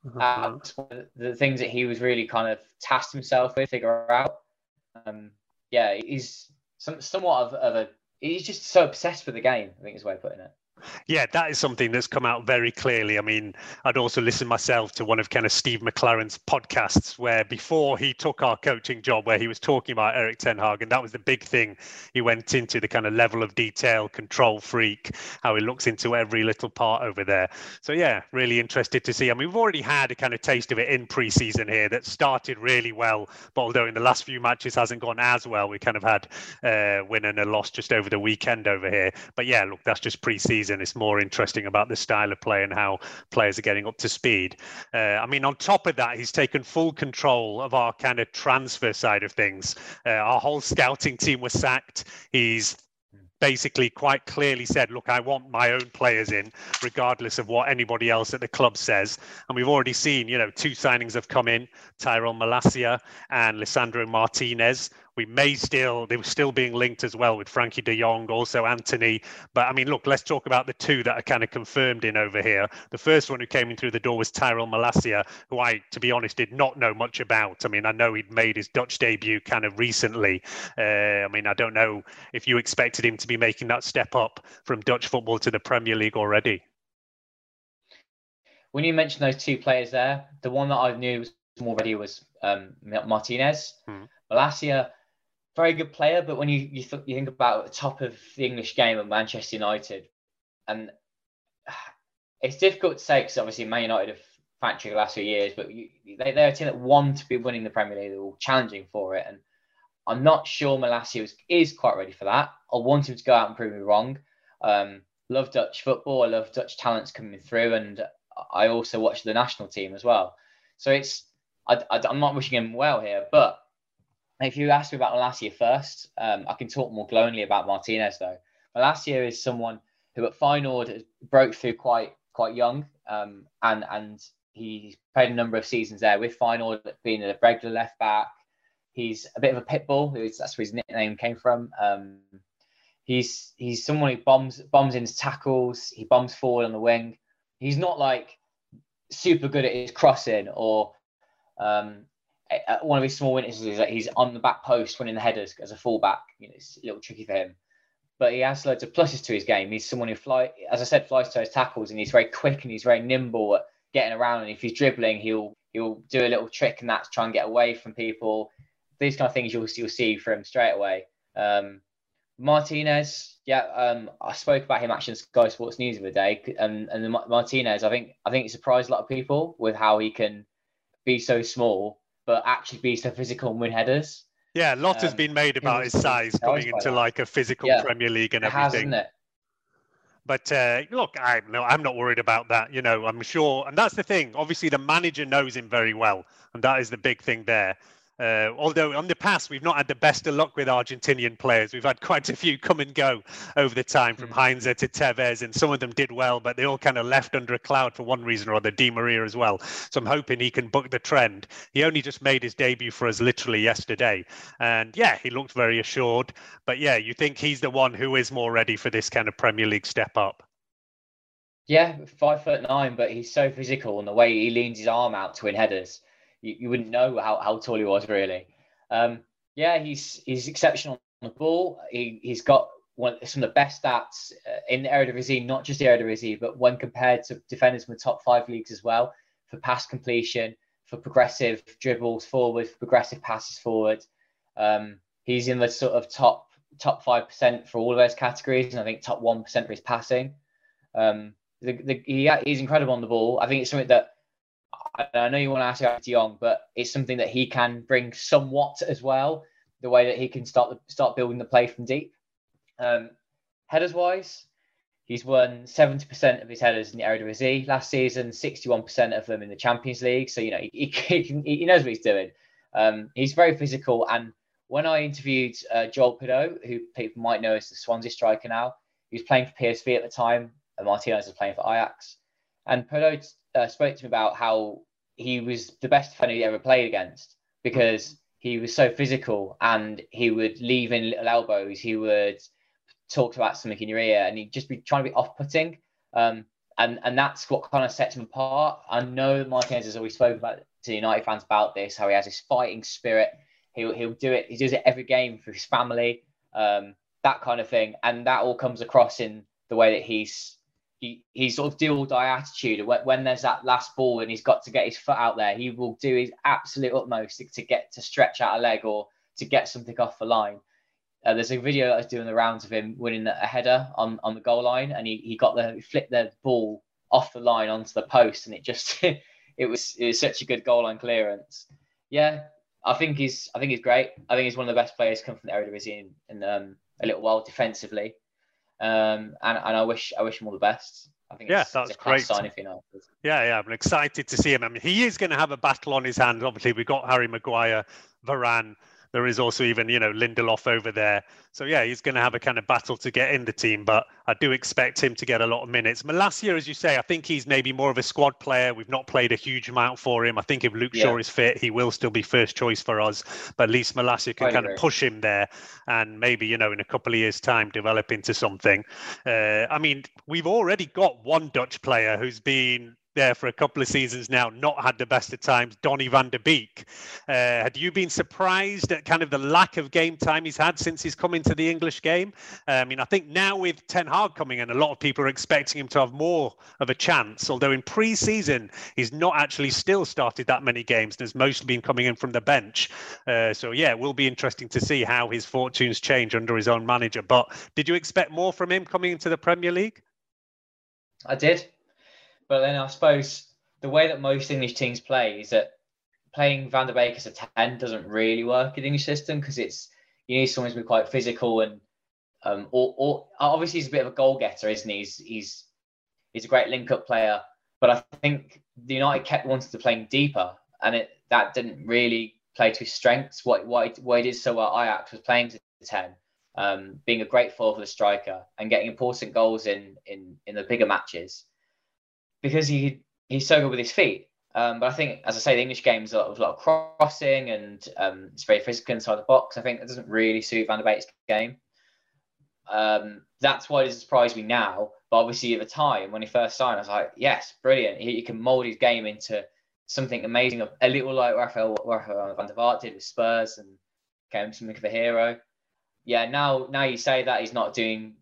Mm-hmm. Uh, the things that he was really kind of tasked himself with figure out um, yeah, he's some, somewhat of, of a. He's just so obsessed with the game. I think is way of putting it.
Yeah, that is something that's come out very clearly. I mean, I'd also listened myself to one of kind of Steve McClaren's podcasts where before he took our coaching job, where he was talking about Erik Ten Hag, and that was the big thing he went into the kind of level of detail, control freak, how he looks into every little part over there. So yeah, really interested to see. I mean, we've already had a kind of taste of it in pre-season here that started really well, but although in the last few matches hasn't gone as well, we kind of had a win and a loss just over the weekend over here. But yeah, look, that's just pre-season season. It's more interesting about the style of play and how players are getting up to speed. Uh, I mean, on top of that, he's taken full control of our kind of transfer side of things. Uh, our whole scouting team was sacked. He's basically quite clearly said, look, I want my own players in, regardless of what anybody else at the club says. And we've already seen, you know, two signings have come in, Tyrell Malacia and Lisandro Martinez we may still they were still being linked as well with Frenkie De Jong, also Antony. But I mean, look, let's talk about the two that are kind of confirmed in over here. The first one who came in through the door was Tyrell Malacia, who I, to be honest, did not know much about. I mean, I know he'd made his Dutch debut kind of recently. Uh, I mean, I don't know if you expected him to be making that step up from Dutch football to the Premier League already.
When you mentioned those two players there, the one that I knew was more ready was um, Martinez. Hmm. Malacia very good player, but when you you, th- you think about the top of the English game at Manchester United, and it's difficult to say because obviously Man United have factored the last few years, but you, they, they're a team that want to be winning the Premier League, they're all challenging for it, and I'm not sure Malacia is, quite ready for that. I want him to go out and prove me wrong. Um, love Dutch football, I love Dutch talents coming through, and I also watch the national team as well. So it's I, I'm not wishing him well here, but if you ask me about Malacia first, um, I can talk more glowingly about Martinez though. Malacia is someone who at Feyenoord broke through quite quite young, um, and and he played a number of seasons there with Feyenoord, being a regular left back. He's a bit of a pit bull. That's where his nickname came from. Um, he's he's someone who bombs bombs into tackles. He bombs forward on the wing. He's not like super good at his crossing or um, one of his small weaknesses is that he's on the back post winning the headers as a fullback. You know, it's a little tricky for him. But he has loads of pluses to his game. He's someone who fly, as I said, flies to his tackles, and he's very quick and he's very nimble at getting around. And if he's dribbling, he'll he'll do a little trick and that's try and get away from people. These kind of things you'll you'll see from straight away. Um, Martinez, yeah, um, I spoke about him actually in Sky Sports News the other day, and and Martinez, I think I think he surprised a lot of people with how he can be so small but actually be so physical and win headers.
Yeah, a lot has
Um,
been made about his size coming into
that.
like a physical
Yeah,
Premier League and everything.
it?
But uh, look, I'm no, I'm not worried about that. You know, I'm sure, and that's the thing. Obviously, the manager knows him very well, and that is the big thing there. Uh, although on the past we've not had the best of luck with Argentinian players, we've had quite a few come and go over the time, from Heinze to Tevez, and some of them did well, but they all kind of left under a cloud for one reason or other. Di Maria as well. So I'm hoping he can buck the trend. He only just made his debut for us literally yesterday, and yeah, he looked very assured. But yeah, you think he's the one who is more ready for this kind of Premier League step up?
Yeah, five foot nine, but he's so physical, and the way he leans his arm out to win headers, you, you wouldn't know how, how tall he was really. Um, yeah, he's he's exceptional on the ball. He he's got one some of the best stats uh, in the Eredivisie, not just the Eredivisie, but when compared to defenders from the top five leagues as well, for pass completion, for progressive dribbles forward, for progressive passes forward. Um, he's in the sort of top top five percent for all of those categories, and I think top one percent for his passing. Um, the, the, he, he's incredible on the ball. I think it's something that I, know you want to ask about De Jong, but it's something that he can bring somewhat as well. The way that he can start start building the play from deep. Um, headers wise, he's won 70% of his headers in the Eredivisie last season, 61% of them in the Champions League. So you know he, he, can, he knows what he's doing. Um, he's very physical, and when I interviewed uh, Joel Piroe, who people might know as the Swansea striker now, he was playing for PSV at the time, and Martinez was playing for Ajax. And Pideau uh, spoke to me about how he was the best defender he ever played against because he was so physical and he would leave in little elbows. He would talk about something in your ear and he'd just be trying to be off putting. Um, and, and that's what kind of sets him apart. I know Martinez has always spoken about to the United fans about this, how he has this fighting spirit. He'll, he'll do it. He does it every game for his family, um, that kind of thing. And that all comes across in the way that he's he, he's sort of do or die attitude. When, when there's that last ball and he's got to get his foot out there, he will do his absolute utmost to, to get to stretch out a leg or to get something off the line. Uh, there's a video I was doing the rounds of him winning a header on, on the goal line, and he, he got the he flipped the ball off the line onto the post, and it just it was it was such a good goal line clearance. Yeah, I think he's I think he's great. I think he's one of the best players come from the Eredivisie in, in um, a little while defensively. Um, and, and I wish I wish him all the best. I think
Yeah, that's
a
great.
sign if you know.
Yeah, yeah, I'm excited to see him. I mean, he is going to have a battle on his hands. Obviously, we've got Harry Maguire, Varane. There is also even, you know, Lindelof over there. So yeah, he's going to have a kind of battle to get in the team. But I do expect him to get a lot of minutes. Malacia, as you say, I think he's maybe more of a squad player. We've not played a huge amount for him. I think if Luke
Yeah.
Shaw is fit, he will still be first choice for us. But at least Malacia can
I
kind
agree.
of push him there, and maybe you know, in a couple of years' time, develop into something. Uh, I mean, we've already got one Dutch player who's been there for a couple of seasons now, not had the best of times, Donny van der Beek. Uh, had you been surprised at kind of the lack of game time he's had since he's come into the English game? Uh, I mean, I think now with Ten Hag coming in, a lot of people are expecting him to have more of a chance. Although in pre-season, he's not actually still started that many games and has mostly been coming in from the bench. Uh, so yeah, it will be interesting to see how his fortunes change under his own manager. But did you expect more from him coming into the Premier League?
I did, but then I suppose the way that most English teams play is that playing Van der Beek as a ten doesn't really work in the English system because it's you need someone who's been quite physical and um, or, or obviously he's a bit of a goal getter, isn't he? He's he's he's a great link up player, but I think the United kept wanting to play him deeper, and it that didn't really play to his strengths. What what what he did so well, at Ajax was playing to ten, um, being a great foil for the striker and getting important goals in in in the bigger matches because he he's so good with his feet. Um, but I think, as I say, the English game is a lot of, a lot of crossing and um, it's very physical inside the box. I think that doesn't really suit Van der Beek's game. Um, that's why it doesn't surprise me now. But obviously, at the time when he first signed, I was like, yes, brilliant. He, he can mold his game into something amazing, a little like Rafael, Rafael van der Vaart did with Spurs and became something of a hero. Yeah, now now you say that he's not doing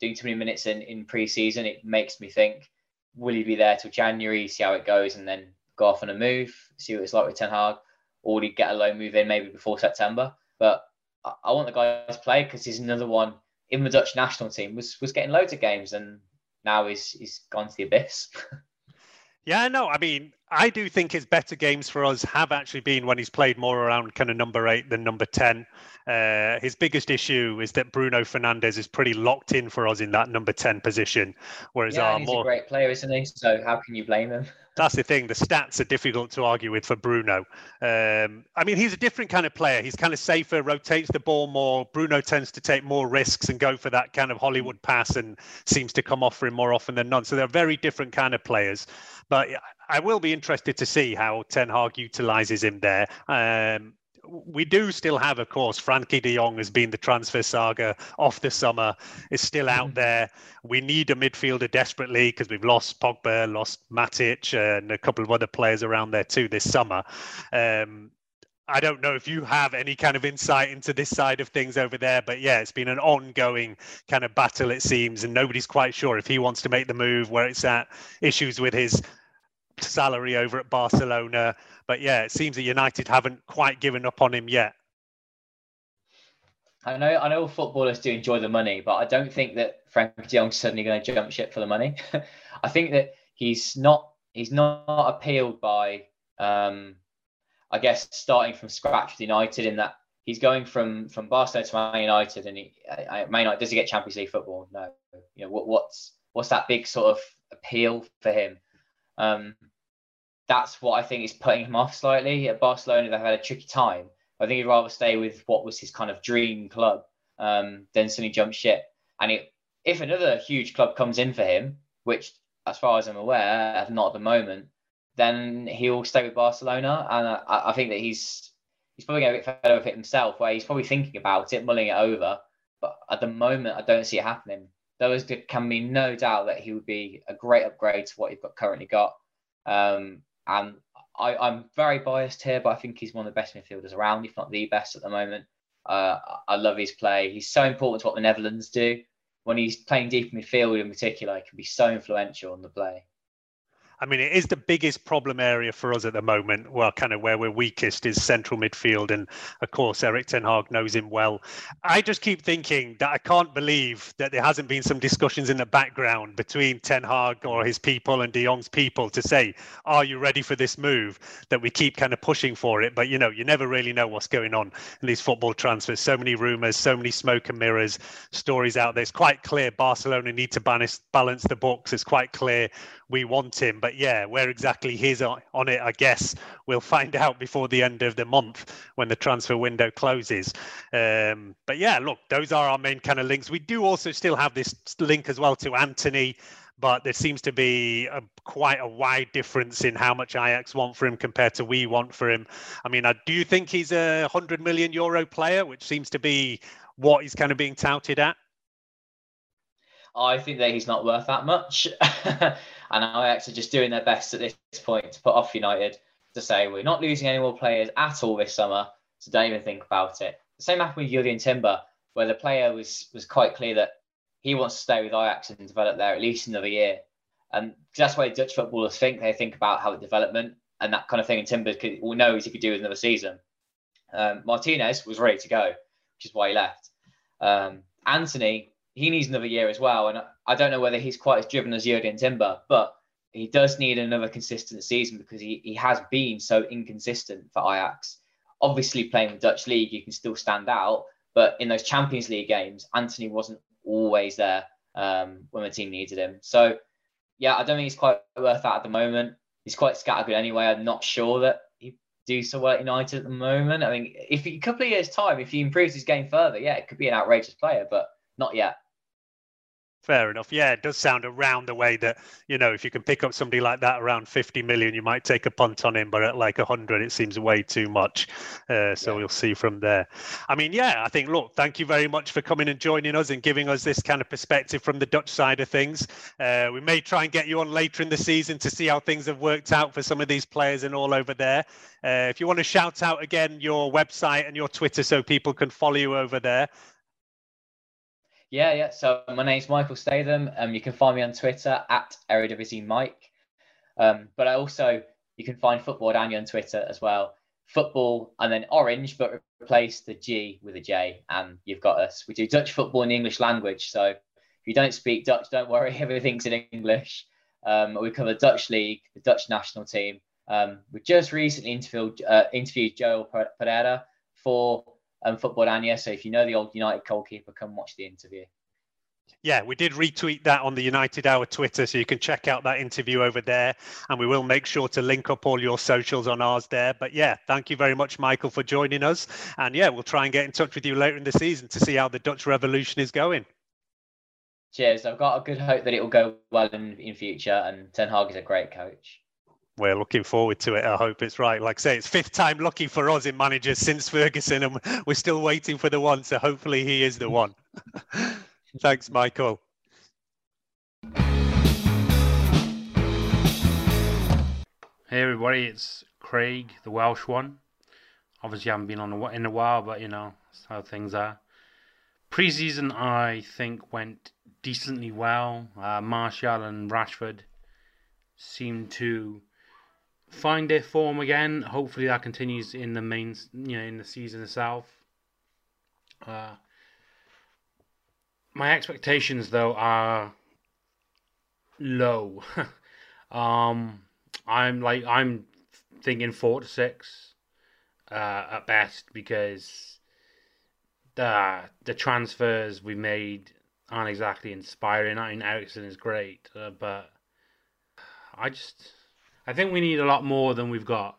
doing too many minutes in, in pre-season, it makes me think, will he be there till January, see how it goes, and then go off on a move, see what it's like with Ten Hag, or he get a loan move in maybe before September? But I, I want the guy to play because he's another one in the Dutch national team was was getting loads of games and now he's he's gone to the abyss.
Yeah, no, I mean, I do think his better games for us have actually been when he's played more around kind of number eight than number 10. Uh, his biggest issue is that Bruno Fernandes is pretty locked in for us in that number 10 position. Whereas
yeah,
our
he's
more.
a great player, isn't he? So how can you blame him?
That's the thing. The stats are difficult to argue with for Bruno. Um, I mean, he's a different kind of player. He's kind of safer, rotates the ball more. Bruno tends to take more risks and go for that kind of Hollywood pass and seems to come off for him more often than not. So they're very different kind of players. But I will be interested to see how Ten Hag utilizes him there. Um, we do still have, of course, Frenkie de Jong has been the transfer saga off the summer, is still out there. We need a midfielder desperately because we've lost Pogba, lost Matic, and a couple of other players around there too this summer. Um, I don't know if you have any kind of insight into this side of things over there, but yeah, it's been an ongoing kind of battle, it seems, and nobody's quite sure if he wants to make the move, where it's at, issues with his salary over at Barcelona. But yeah, it seems that United haven't quite given up on him yet.
I know, I know, footballers do enjoy the money, but I don't think that Frank De Jong's suddenly going to jump ship for the money. I think that he's not, he's not appealed by, um, I guess, starting from scratch with United in that he's going from from Barcelona to Man United, and he, I, Man United does he get Champions League football? No, you know what, what's what's that big sort of appeal for him? Um, that's what I think is putting him off slightly. At Barcelona, they've had a tricky time. I think he'd rather stay with what was his kind of dream club um, than suddenly jump ship. And it, if another huge club comes in for him, which, as far as I'm aware, not at the moment, then he'll stay with Barcelona. And I, I think that he's he's probably going to get fed up with it himself, where he's probably thinking about it, mulling it over. But at the moment, I don't see it happening. There can be no doubt that he would be a great upgrade to what he's got currently got. Um, and I, I'm very biased here, but I think he's one of the best midfielders around, if not the best at the moment. Uh, I love his play. He's so important to what the Netherlands do. When he's playing deep midfield in particular, he can be so influential on the play.
I mean, it is the biggest problem area for us at the moment. Well, kind of where we're weakest is central midfield. And of course, Erik Ten Hag knows him well. I just keep thinking that I can't believe that there hasn't been some discussions in the background between Ten Hag or his people and De Jong's people to say, are you ready for this move? That we keep kind of pushing for it. But, you know, you never really know what's going on in these football transfers. So many rumours, so many smoke and mirrors, stories out there. It's quite clear Barcelona need to balance, balance the books. It's quite clear we want him. But yeah, where exactly he's on it, I guess we'll find out before the end of the month when the transfer window closes. Um, but yeah, look, those are our main kind of links. We do also still have this link as well to Antony But there seems to be a, quite a wide difference in how much Ajax want for him compared to we want for him. I mean, do you think he's a 100 million euro player, which seems to be what he's kind of being touted at?
I think that he's not worth that much. and Ajax are just doing their best at this point to put off United to say we're not losing any more players at all this summer, so don't even think about it. The same happened with Julian Timber, where the player was was quite clear that he wants to stay with Ajax and develop there at least another year. And that's why Dutch footballers think. They think about how the development and that kind of thing. And Timber could, knows he could do another season. Um, Martinez was ready to go, which is why he left. Um, Antony he needs another year as well. And I don't know whether he's quite as driven as Jurgen Timber, but he does need another consistent season because he, he has been so inconsistent for Ajax. Obviously, playing the Dutch league, you can still stand out, but in those Champions League games, Antony wasn't always there um, when the team needed him. So, yeah, I don't think he's quite worth that at the moment. He's quite scattergood anyway. I'm not sure that he do so well at United at the moment. I mean, if a couple of years' time, if he improves his game further, yeah, it could be an outrageous player, but not yet.
Fair enough. Yeah, it does sound around the way that, you know, if you can pick up somebody like that around 50 million, you might take a punt on him, but at like 100, it seems way too much. Uh, so yeah. we'll see from there. I mean, yeah, I think, look, thank you very much for coming and joining us and giving us this kind of perspective from the Dutch side of things. Uh, we may try and get you on later in the season to see how things have worked out for some of these players and all over there. Uh, if you want to shout out again your website and your Twitter so people can follow you over there.
Yeah, yeah. So my name's Michael Statham. Um, you can find me on Twitter at Eredivisie Mike. Um, but I also you can find Football Oranje on Twitter as well. Football and then orange, but replace the G with a J, and you've got us. We do Dutch football in the English language. So if you don't speak Dutch, don't worry, everything's in English. Um, we cover Dutch league, the Dutch national team. Um, we just recently interviewed uh, interviewed Joel Pereira for um, Football Oranje. So if you know the old United goalkeeper, come watch the interview.
Yeah, we did retweet that on the United Hour Twitter, so you can check out that interview over there. And we will make sure to link up all your socials on ours there. But yeah, thank you very much, Michael, for joining us. And yeah, we'll try and get in touch with you later in the season to see how the Dutch Revolution is going.
Cheers. I've got a good hope that it will go well in, in future. And Ten Hag is a great coach.
We're looking forward to it. I hope it's right. Like I say, it's fifth time lucky for us in managers since Ferguson, and we're still waiting for the one. So hopefully he is the one. Thanks, Michael.
Hey everybody, it's Craig, the Welsh one. Obviously, I haven't been on a, in a while, but you know that's how things are. Preseason, I think went decently well. Uh, Martial and Rashford seem to find their form again. Hopefully, that continues in the main, you know, in the season itself. Uh, my expectations though are low. um, I'm like I'm thinking four to six uh, at best because the the transfers we made aren't exactly inspiring. I mean, Eriksen is great, uh, but I just I think we need a lot more than we've got.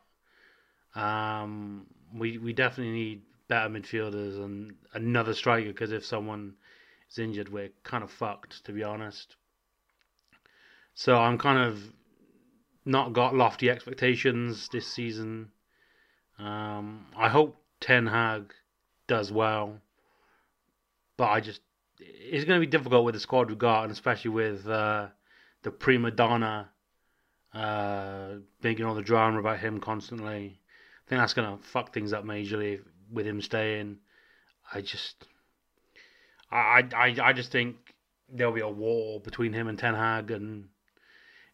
Um, we we definitely need better midfielders and another striker because if someone is injured, we're kind of fucked, to be honest. So I'm kind of not got lofty expectations this season. Um, I hope Ten Hag does well, but I just it's going to be difficult with the squad we've got, and especially with uh, the prima donna uh, making all the drama about him constantly. I think that's to fuck things up majorly with him staying. I just I, I, I just think there'll be a war between him and Ten Hag, and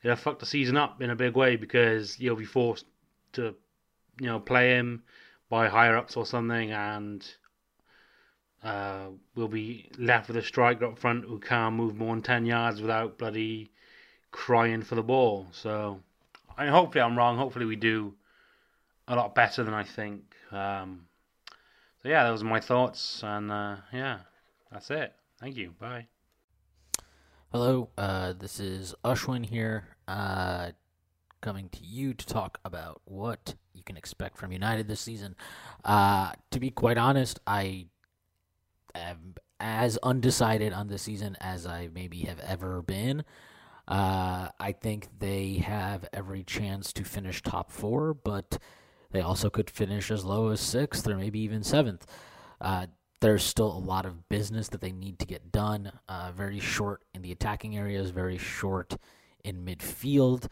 it'll fuck the season up in a big way because you'll be forced to, you know, play him by higher ups or something, and uh, we'll be left with a striker up front who can't move more than ten yards without bloody crying for the ball. So, I mean, hopefully I'm wrong. Hopefully we do a lot better than I think. Um, so yeah, those are my thoughts, and uh, yeah. That's it. Thank you. Bye.
Hello, uh, this is Ushwin here, uh, coming to you to talk about what you can expect from United this season. Uh, to be quite honest, I am as undecided on this season as I maybe have ever been. Uh, I think they have every chance to finish top four, but they also could finish as low as sixth or maybe even seventh. Uh, there's still a lot of business that they need to get done. Uh, very short in the attacking areas, very short in midfield.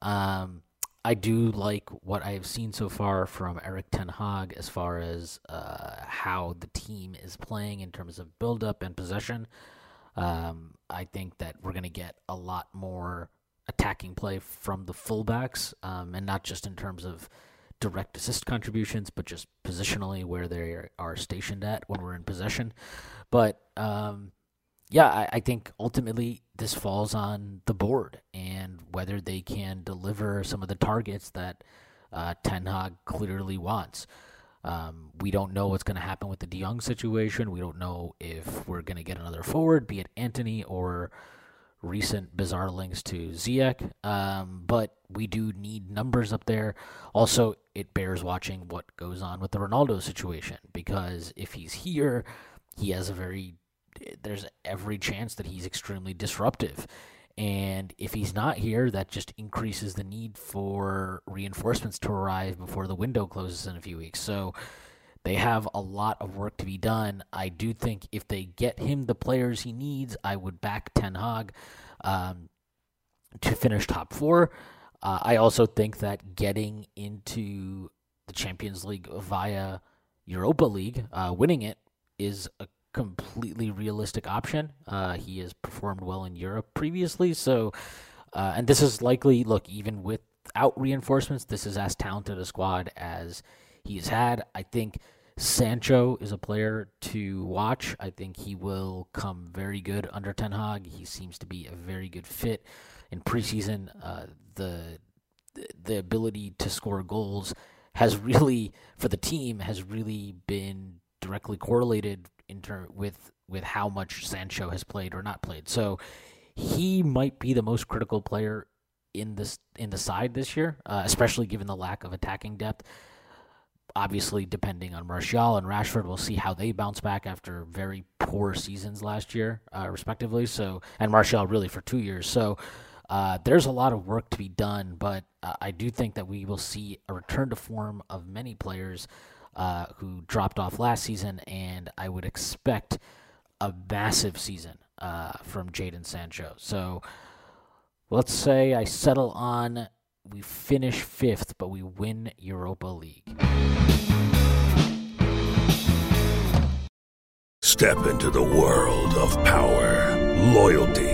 Um, I do like what I have seen so far from Erik Ten Hag as far as uh, how the team is playing in terms of build up and possession. Um, I think that we're going to get a lot more attacking play from the fullbacks, um, and not just in terms of direct assist contributions, but just positionally where they are stationed at when we're in possession. But um, yeah, I, I, think ultimately this falls on the board and whether they can deliver some of the targets that uh, Ten Hag clearly wants. Um, we don't know what's going to happen with the De Jong situation. We don't know if we're going to get another forward, be it Antony or recent bizarre links to Ziyech. Um, but we do need numbers up there. Also, it bears watching what goes on with the Ronaldo situation because if he's here, he has a very there's every chance that he's extremely disruptive. And if he's not here, that just increases the need for reinforcements to arrive before the window closes in a few weeks. So they have a lot of work to be done. I do think if they get him the players he needs, I would back Ten Hag um, to finish top four. Uh, I also think that getting into the Champions League via Europa League, uh, winning it, is a completely realistic option. Uh, he has performed well in Europe previously, so uh, and this is likely look even without reinforcements, this is as talented a squad as he's had. I think Sancho is a player to watch. I think he will come very good under Ten Hag. He seems to be a very good fit in preseason. Uh, the the ability to score goals has really, for the team, has really been directly correlated in ter- with with how much Sancho has played or not played. So he might be the most critical player in this in the side this year, uh, especially given the lack of attacking depth. Obviously, depending on Martial and Rashford, we'll see how they bounce back after very poor seasons last year, uh, respectively. So, and Martial really for two years. So, uh, there's a lot of work to be done, but uh, I do think that we will see a return to form of many players uh, who dropped off last season, and I would expect a massive season uh, from Jadon Sancho. So let's say I settle on we finish fifth, but we win Europa League.
Step into the world of power, loyalty,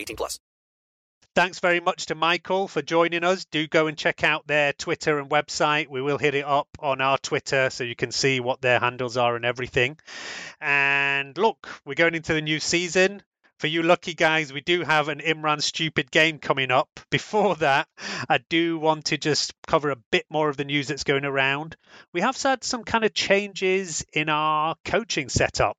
18 plus.
Thanks very much to Michael for joining us. Do go and check out their Twitter and website. We will hit it up on our Twitter so you can see what their handles are and everything. And look, we're going into the new season. For you lucky guys, we do have an Imran Stupid game coming up. Before that, I do want to just cover a bit more of the news that's going around. We have had some kind of changes in our coaching setup.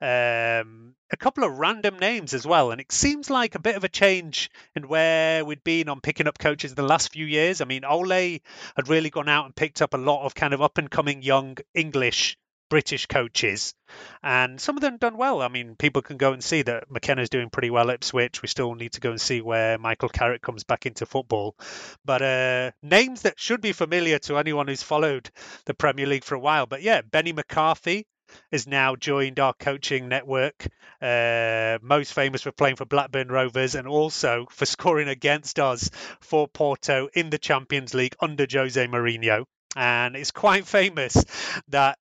Um, a couple of random names as well, and it seems like a bit of a change in where we'd been on picking up coaches the last few years. I mean, Ole had really gone out and picked up a lot of kind of up and coming young English British coaches, and some of them done well. I mean, people can go and see that McKenna's doing pretty well at Ipswich. We still need to go and see where Michael Carrick comes back into football. But uh, names that should be familiar to anyone who's followed the Premier League for a while. But yeah, Benni McCarthy has now joined our coaching network. Uh, most famous for playing for Blackburn Rovers and also for scoring against us for Porto in the Champions League under Jose Mourinho. And it's quite famous that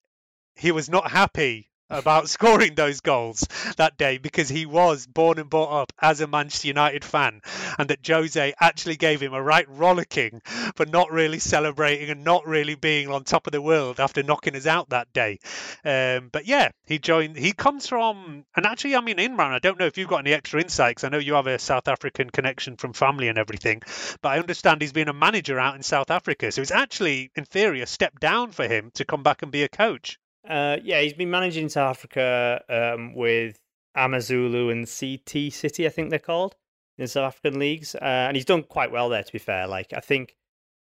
he was not happy about scoring those goals that day because he was born and brought up as a Manchester United fan and that Jose actually gave him a right rollicking for not really celebrating and not really being on top of the world after knocking us out that day. Um, but yeah, he joined, he comes from, and actually, I mean, Imran, I don't know if you've got any extra insights. I know you have a South African connection from family and everything, but I understand he's been a manager out in South Africa. So it's actually, in theory, a step down for him to come back and be a coach.
Uh, yeah, he's been managing South Africa um, with AmaZulu and CT City, I think they're called, in South African leagues, uh, and he's done quite well there. To be fair, like I think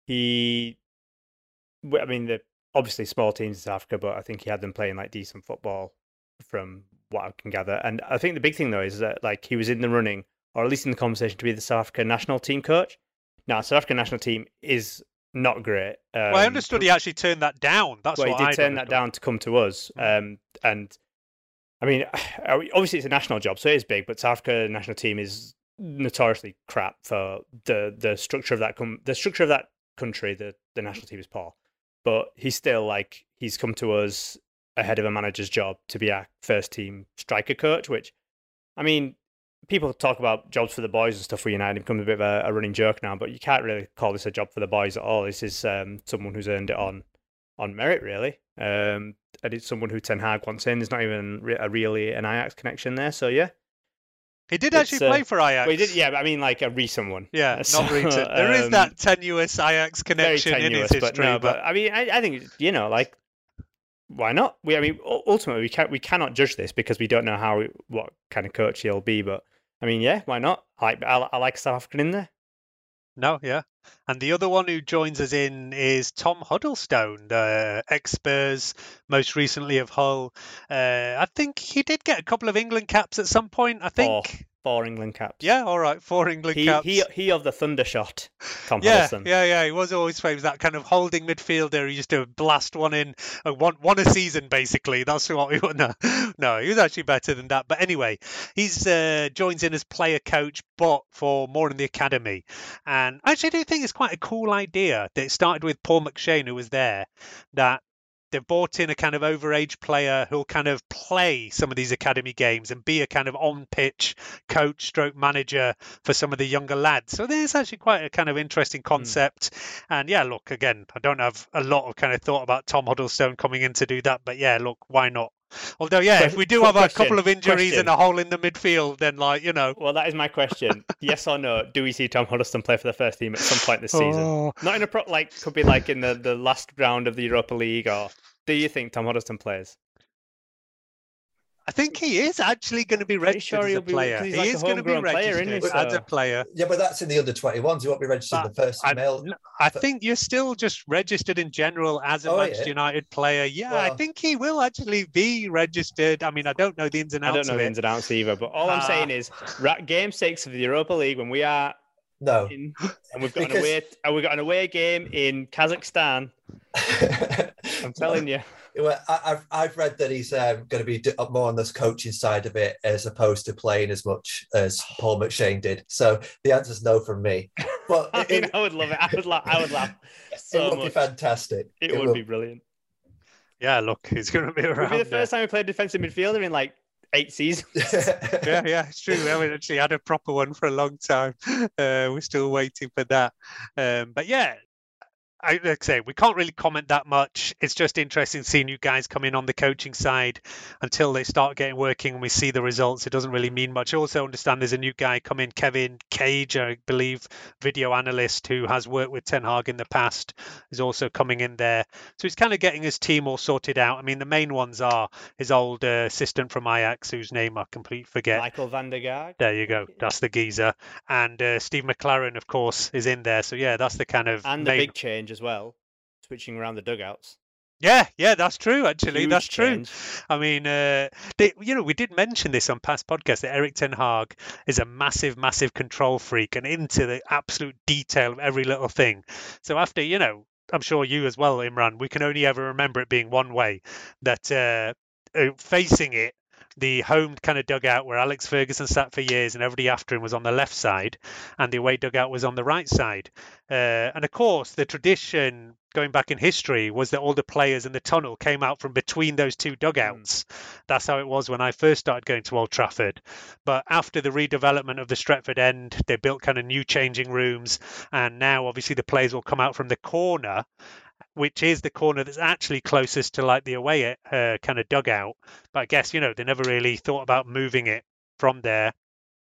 he, I mean, they're obviously small teams in South Africa, but I think he had them playing like decent football from what I can gather. And I think the big thing though is that like he was in the running, or at least in the conversation, to be the South African national team coach. Now, South African national team is not great. Um,
well, I understood he actually turned that down. That's
well,
what
he did
I'd
turn that down to come to us. Um, and I mean, obviously it's a national job, so it is big. But South Africa national team is notoriously crap for the the structure of that com- the structure of that country. The the national team is poor, but he's still like he's come to us ahead of a manager's job to be our first team striker coach. Which, I mean, people talk about jobs for the boys and stuff for United. It becomes a bit of a, a running joke now, but you can't really call this a job for the boys at all. This is um, someone who's earned it on on merit, really. Um, and it's someone who Ten Hag wants in. There's not even re- a really an Ajax connection there. So yeah,
He did
It's,
actually
uh,
play for Ajax.
well, he did, yeah, but I mean like a recent one.
Yeah,
So,
not recent. There is
um,
that tenuous Ajax connection in
tenuous,
his
but no, but I mean, I, I think you know, like, why not? We, I mean, ultimately, we can we cannot judge this because we don't know how what kind of coach he'll be. But I mean, yeah, why not? I like I, I like South African in there.
No, yeah. And the other one who joins us in is Tom Huddlestone, the ex Spurs, most recently of Hull. Uh, I think he did get a couple of England caps at some point. I think.
Four, four England caps.
Yeah, all right, four England
He
caps.
he he of the thunder shot. Tom
yeah, yeah, yeah. He was always famous that kind of holding midfielder. He used to blast one in, uh, one one a season basically. That's what we no, no. He was actually better than that. But anyway, he's uh, joins in as player coach, but for more in the academy. And I actually do think it's quite a cool idea that it started with Paul McShane, who was there. That they've brought in a kind of overage player who'll kind of play some of these academy games and be a kind of on pitch coach stroke manager for some of the younger lads. So there's actually quite a kind of interesting hmm. concept. And yeah, look, again, I don't have a lot of kind of thought about Tom Huddlestone coming in to do that, but yeah, look, why not? Although, yeah, if we do have a couple of injuries
question.
and a hole in the midfield, then like you know,
Well, that is my question. yes or no? Do we see Tom Huddlestone play for the first team at some point this season?
Oh.
Not in a pro like could be like in the, the last round of the Europa League, or do you think Tom Huddlestone plays?
I think he is actually going to be registered
sure
as a
he'll be-
player.
'cause he's
he
like
is going to be
homegrown player,
registered
isn't
as a player.
Yeah, but that's in the under 21s. He won't be registered the first
I,
male.
I think you're still just registered in general as a
Oh,
Manchester
yeah.
United player. Yeah, I think he will actually be registered. I mean, I don't know the ins and outs.
I
outs
don't know
of
the ins and outs either, but all I'm
Ah.
saying is, game six of the Europa League when we are
No,
in, and we've got
Because-
an away, and we've got an away game in Kazakhstan. I'm telling you,
Well, I, I've I've read that he's um, going to be more on this coaching side of it as opposed to playing as much as Paul McShane did. So the answer's no from me. But
I
it,
mean,
it,
I would love it. I would laugh. I would laugh so
would be fantastic.
It, would
will.
be brilliant.
Yeah, look, he's going to be
It would
around.
be the
there.
first time we played defensive midfielder in like eight seasons.
yeah, yeah, it's true. We haven't actually had a proper one for a long time. Uh, we're still waiting for that. Um, but yeah, I, like I say, we can't really comment that much. It's just interesting seeing you guys come in on the coaching side until they start getting working and we see the results. It doesn't really mean much. Also understand there's a new guy coming, Kevin Cage, I believe, video analyst who has worked with Ten Hag in the past, is also coming in there. So he's kind of getting his team all sorted out. I mean, the main ones are his old uh, assistant from Ajax, whose name I completely forget.
Mitchell van der Gaag.
There you go. That's the geezer. And uh, Steve McClaren, of course, is in there. So yeah, that's the kind of
and the
main-
big change as well, switching around the dugouts.
Yeah, yeah, that's true. Actually,
Huge
that's true.
change.
I mean, uh, they, you know, we did mention this on past podcasts that Erik Ten Hag is a massive, massive control freak and into the absolute detail of every little thing. So after, you know, I'm sure you as well, Imran, we can only ever remember it being one way. That uh, uh, facing it, the home kind of dugout where Alex Ferguson sat for years and everybody after him was on the left side, and the away dugout was on the right side. Uh, and of course, the tradition going back in history was that all the players in the tunnel came out from between those two dugouts. That's how it was when I first started going to Old Trafford. But after the redevelopment of the Stretford end, they built kind of new changing rooms, and now obviously the players will come out from the corner which is the corner that's actually closest to like the away uh, kind of dugout. But I guess you know they never really thought about moving it from there.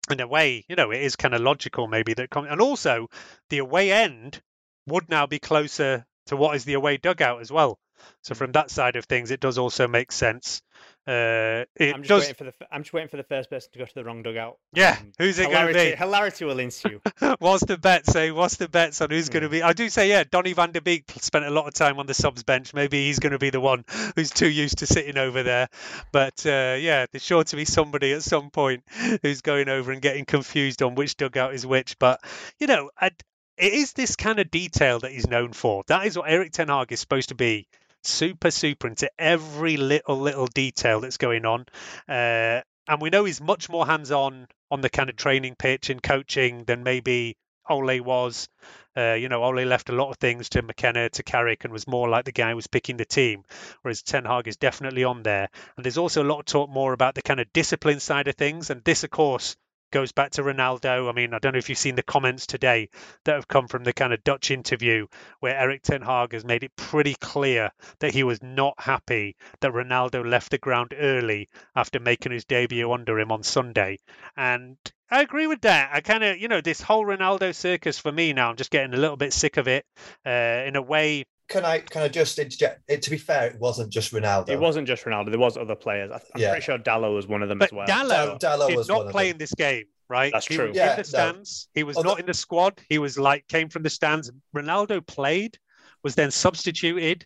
In a way, you know, it is kind of logical maybe that, com- and also the away end would now be closer to what is the away dugout as well. So from that side of things, it does also make sense. Uh, it
I'm just
does.
waiting for the. I'm just waiting for the first person to go to the wrong dugout.
Yeah, who's it going to be?
hilarity will ensue.
What's the bet? Say, what's the bets on who's going to be? I do say, yeah, Donny van der Beek spent a lot of time on the subs bench. Maybe he's going to be the one who's too used to sitting over there. But uh, yeah, there's sure to be somebody at some point who's going over and getting confused on which dugout is which. But you know, I, it is this kind of detail that he's known for. That is what Erik Ten Hag is supposed to be. Super, super into every little, little detail that's going on. Uh, and we know he's much more hands on on the kind of training pitch and coaching than maybe Ole was. Uh, you know, Ole left a lot of things to McKenna, to Carrick, and was more like the guy who was picking the team, whereas Ten Hag is definitely on there. And there's also a lot of talk more about the kind of discipline side of things. And this, of course, goes back to Ronaldo. I mean, I don't know if you've seen the comments today that have come from the kind of Dutch interview where Erik Ten Hag has made it pretty clear that he was not happy that Ronaldo left the ground early after making his debut under him on Sunday. And I agree with that. I kind of, you know, this whole Ronaldo circus for me now, I'm just getting a little bit sick of it. Uh, in a way,
Can I can I just interject? It, to be fair, it wasn't just Ronaldo.
It wasn't just Ronaldo. There was other players. I- I'm
Yeah.
pretty sure Dalot was one of them
but
as well.
Dalot,
Dalot
did
was one
not
of
play
them.
in this game. right?
That's
he
true.
Was
Yeah,
in the
no.
stands. He was
Oh,
not
the-
in the squad. He was like came from the stands. Ronaldo played, was then substituted.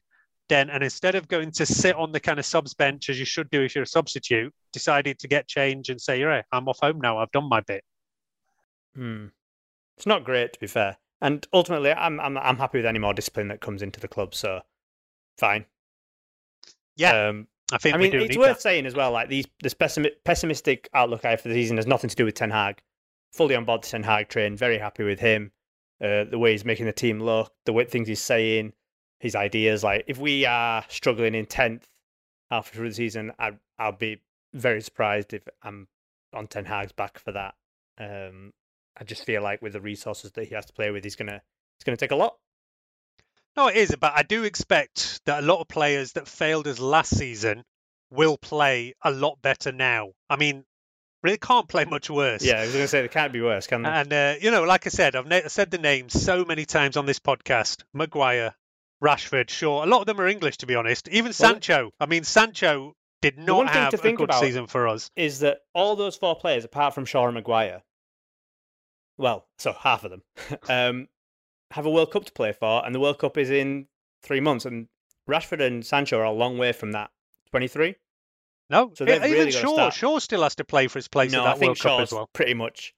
Then and instead of going to sit on the kind of subs bench as you should do if you're a substitute, decided to get change and say, "Right, I'm off home now. I've done my bit."
Hmm. It's not great, to be fair. And ultimately, I'm I'm I'm happy with any more discipline that comes into the club. So, fine.
Yeah,
Um,
I think
I mean, it's worth
that.
saying as well. Like these, this pessimi- pessimistic outlook I have for the season has nothing to do with Ten Hag. Fully on board the Ten Hag train. Very happy with him. Uh, the way he's making the team look, the way things he's saying, his ideas. Like if we are struggling in tenth halfway through the season, I I'll be very surprised if I'm on Ten Hag's back for that. Um, I just feel like with the resources that he has to play with, he's gonna it's gonna take a lot.
No, it is, but I do expect that a lot of players that failed us last season will play a lot better now. I mean, really can't play much worse.
Yeah, I was gonna say they can't be worse, can they?
And uh, you know, like I said, I've na- said the names so many times on this podcast: Maguire, Rashford, Shaw. A lot of them are English, to be honest. Even Sancho. I mean, Sancho did not have
to
a good season for us.
is that all those four players, apart from Shaw and Maguire, well, so half of them, um, have a World Cup to play for, and the World Cup is in three months, and Rashford and Sancho are a long way from that. Twenty-three.
No,
So
even
really
Shaw. Shaw still has to play for his place
no,
in that
I think
World Cup as well.
pretty much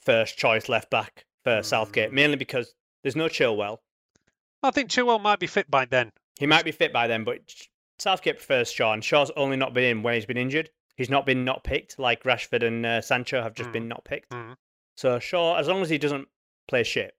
first choice left back for
Mm.
Southgate, mainly because there's no Chilwell.
I think Chilwell might be fit by then.
He might be fit by then, but Southgate prefers Shaw, and Shaw's only not been in when he's been injured. He's not been not picked like Rashford and uh, Sancho have just been not picked.
Mm.
So Shaw, as long as he doesn't play shit,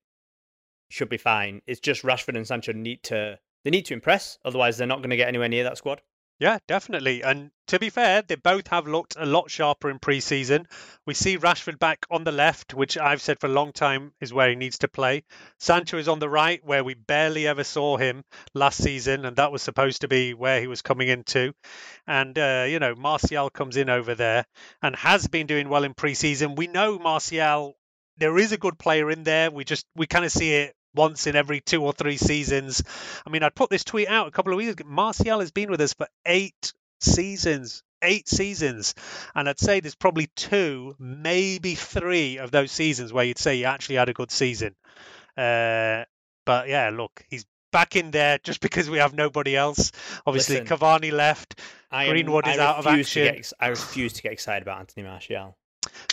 should be fine. It's just Rashford and Sancho need to they need to impress, otherwise they're not going to get anywhere near that squad.
Yeah, definitely. And to be fair, they both have looked a lot sharper in pre-season. We see Rashford back on the left, which I've said for a long time is where he needs to play. Sancho is on the right, where we barely ever saw him last season, and that was supposed to be where he was coming into. And uh, you know, Martial comes in over there and has been doing well in pre-season. We know Martial. There is a good player in there. We just we kind of see it once in every two or three seasons. I mean, I put this tweet out a couple of weeks ago. Martial has been with us for eight seasons. Eight seasons. And I'd say there's probably two, maybe three of those seasons where you'd say he actually had a good season. Uh, but yeah, look, he's back in there just because we have nobody else. Obviously,
Listen,
Cavani left.
I am-
Greenwood is
I
out of action.
get I refuse to get excited about Anthony Martial.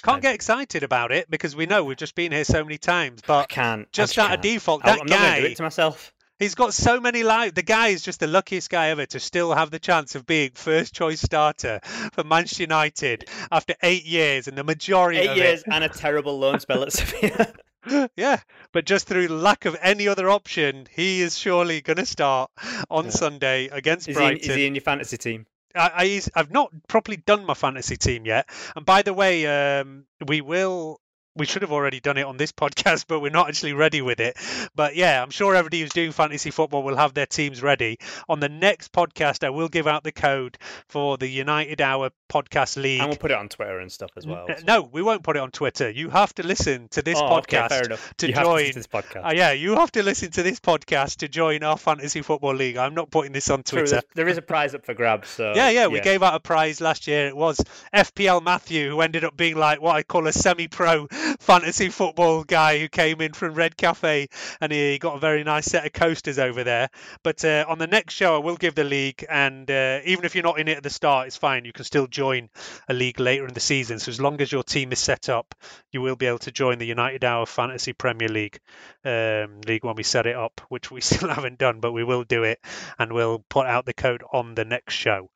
Can't uh, get excited about it because we know we've just been here so many times. But
can't.
just out of default, that
I'm not
guy
to do it to myself.
He's got so many lives. The guy is just the luckiest guy ever to still have the chance of being first choice starter for Manchester United after eight years, and the majority
Eight
of
years
it.
and a terrible loan spell at Sevilla.
yeah, but just through lack of any other option, he is surely going to start on. Sunday against
Is he,
Brighton.
is he in your fantasy team?
I, I I've not properly done my fantasy team yet. And by the way, um, we will. We should have already done it on this podcast, but we're not actually ready with it. But yeah, I'm sure everybody who's doing fantasy football will have their teams ready. On the next podcast, I will give out the code for the United Hour Podcast League.
And we'll put it on Twitter and stuff as well.
Uh, No, we won't put it on Twitter. You have to listen to this
Oh, okay,
podcast
fair enough.
to
You
join.
to this podcast.
Uh, yeah, you have to listen to this podcast to join our fantasy football league. I'm not putting this on Twitter.
there- there is a prize up for grabs. So
Yeah, yeah, we gave out a prize last year. It was FPL Matthew, who ended up being like what I call a semi-pro fantasy football guy who came in from Red Cafe, and he got a very nice set of coasters over there. But uh, on the next show, I will give the league, and uh, even if you're not in it at the start, it's fine. You can still join a league later in the season. So as long as your team is set up, you will be able to join the United Hour Fantasy Premier League um, league when we set it up, which we still haven't done, but we will do it, and we'll put out the code on the next show.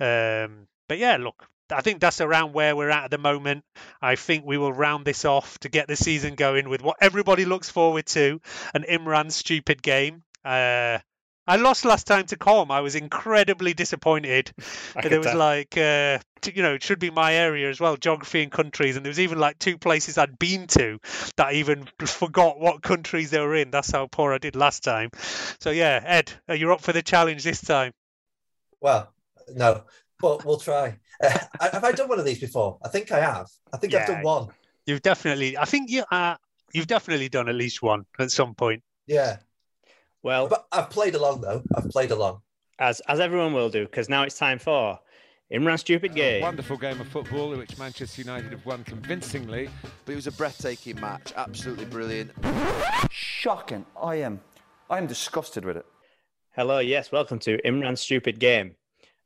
Um, but yeah, look, I think that's around where we're at at the moment. I think we will round this off to get the season going with what everybody looks forward to an Imran stupid game. Uh, I lost last time to Com. I was incredibly disappointed.
I
there was
that.
like, uh, t- you know, it should be my area as well, geography and countries. And there was even like two places I'd been to that I even forgot what countries they were in. That's how poor I did last time. So yeah, Ed, you're you up for the challenge this time?
Well, no, but we'll try. Uh, have I done one of these before? I think I have. I think I've done one.
You've definitely, I think you, uh, you've definitely done at least one at some point.
Yeah.
Well,
but I've played along though. I've played along.
as as everyone will do, because now it's time for Imran Stupid Game.
Wonderful game of football in which Manchester United have won convincingly.
But it was a breathtaking match, absolutely brilliant.
Shocking. I am. I am disgusted with it.
Hello, yes, welcome to Imran Stupid Game.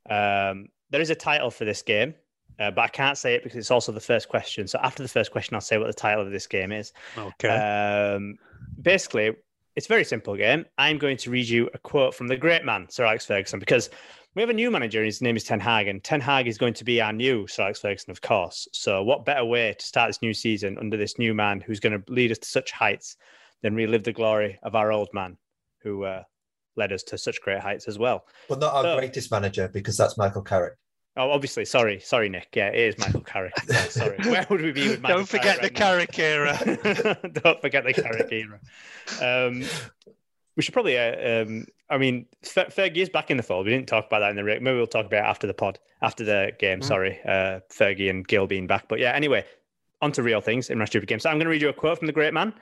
Um, there is a title for this game, uh, but I can't say it because it's also the first question. So after the first question, I'll say what the title of this game is.
Okay.
Um, basically, it's a very simple game. I'm going to read you a quote from the great man, Sir Alex Ferguson, because we have a new manager. His name is Ten Hag, and Ten Hag is going to be our new Sir Alex Ferguson, of course. So, what better way to start this new season under this new man who's going to lead us to such heights than relive the glory of our old man who uh, led us to such great heights as well?
But not our
So-
greatest manager because that's Michael Carrick.
Oh, obviously, sorry, sorry, Nick. Yeah, it is Michael Carrick. Yeah, sorry, where would we be with Michael
Don't forget the
Carrick
Carrick era.
Don't forget the Carrick era. Um, we should probably. Uh, um, I mean, Fer- Fergie is back in the fold. We didn't talk about that in the rig. Maybe we'll talk about it after the pod, after the game.
Mm.
Sorry, uh, Fergie and Gill being back. But yeah, anyway, on to real things in my stupid game. So I'm going to read you a quote from the great man,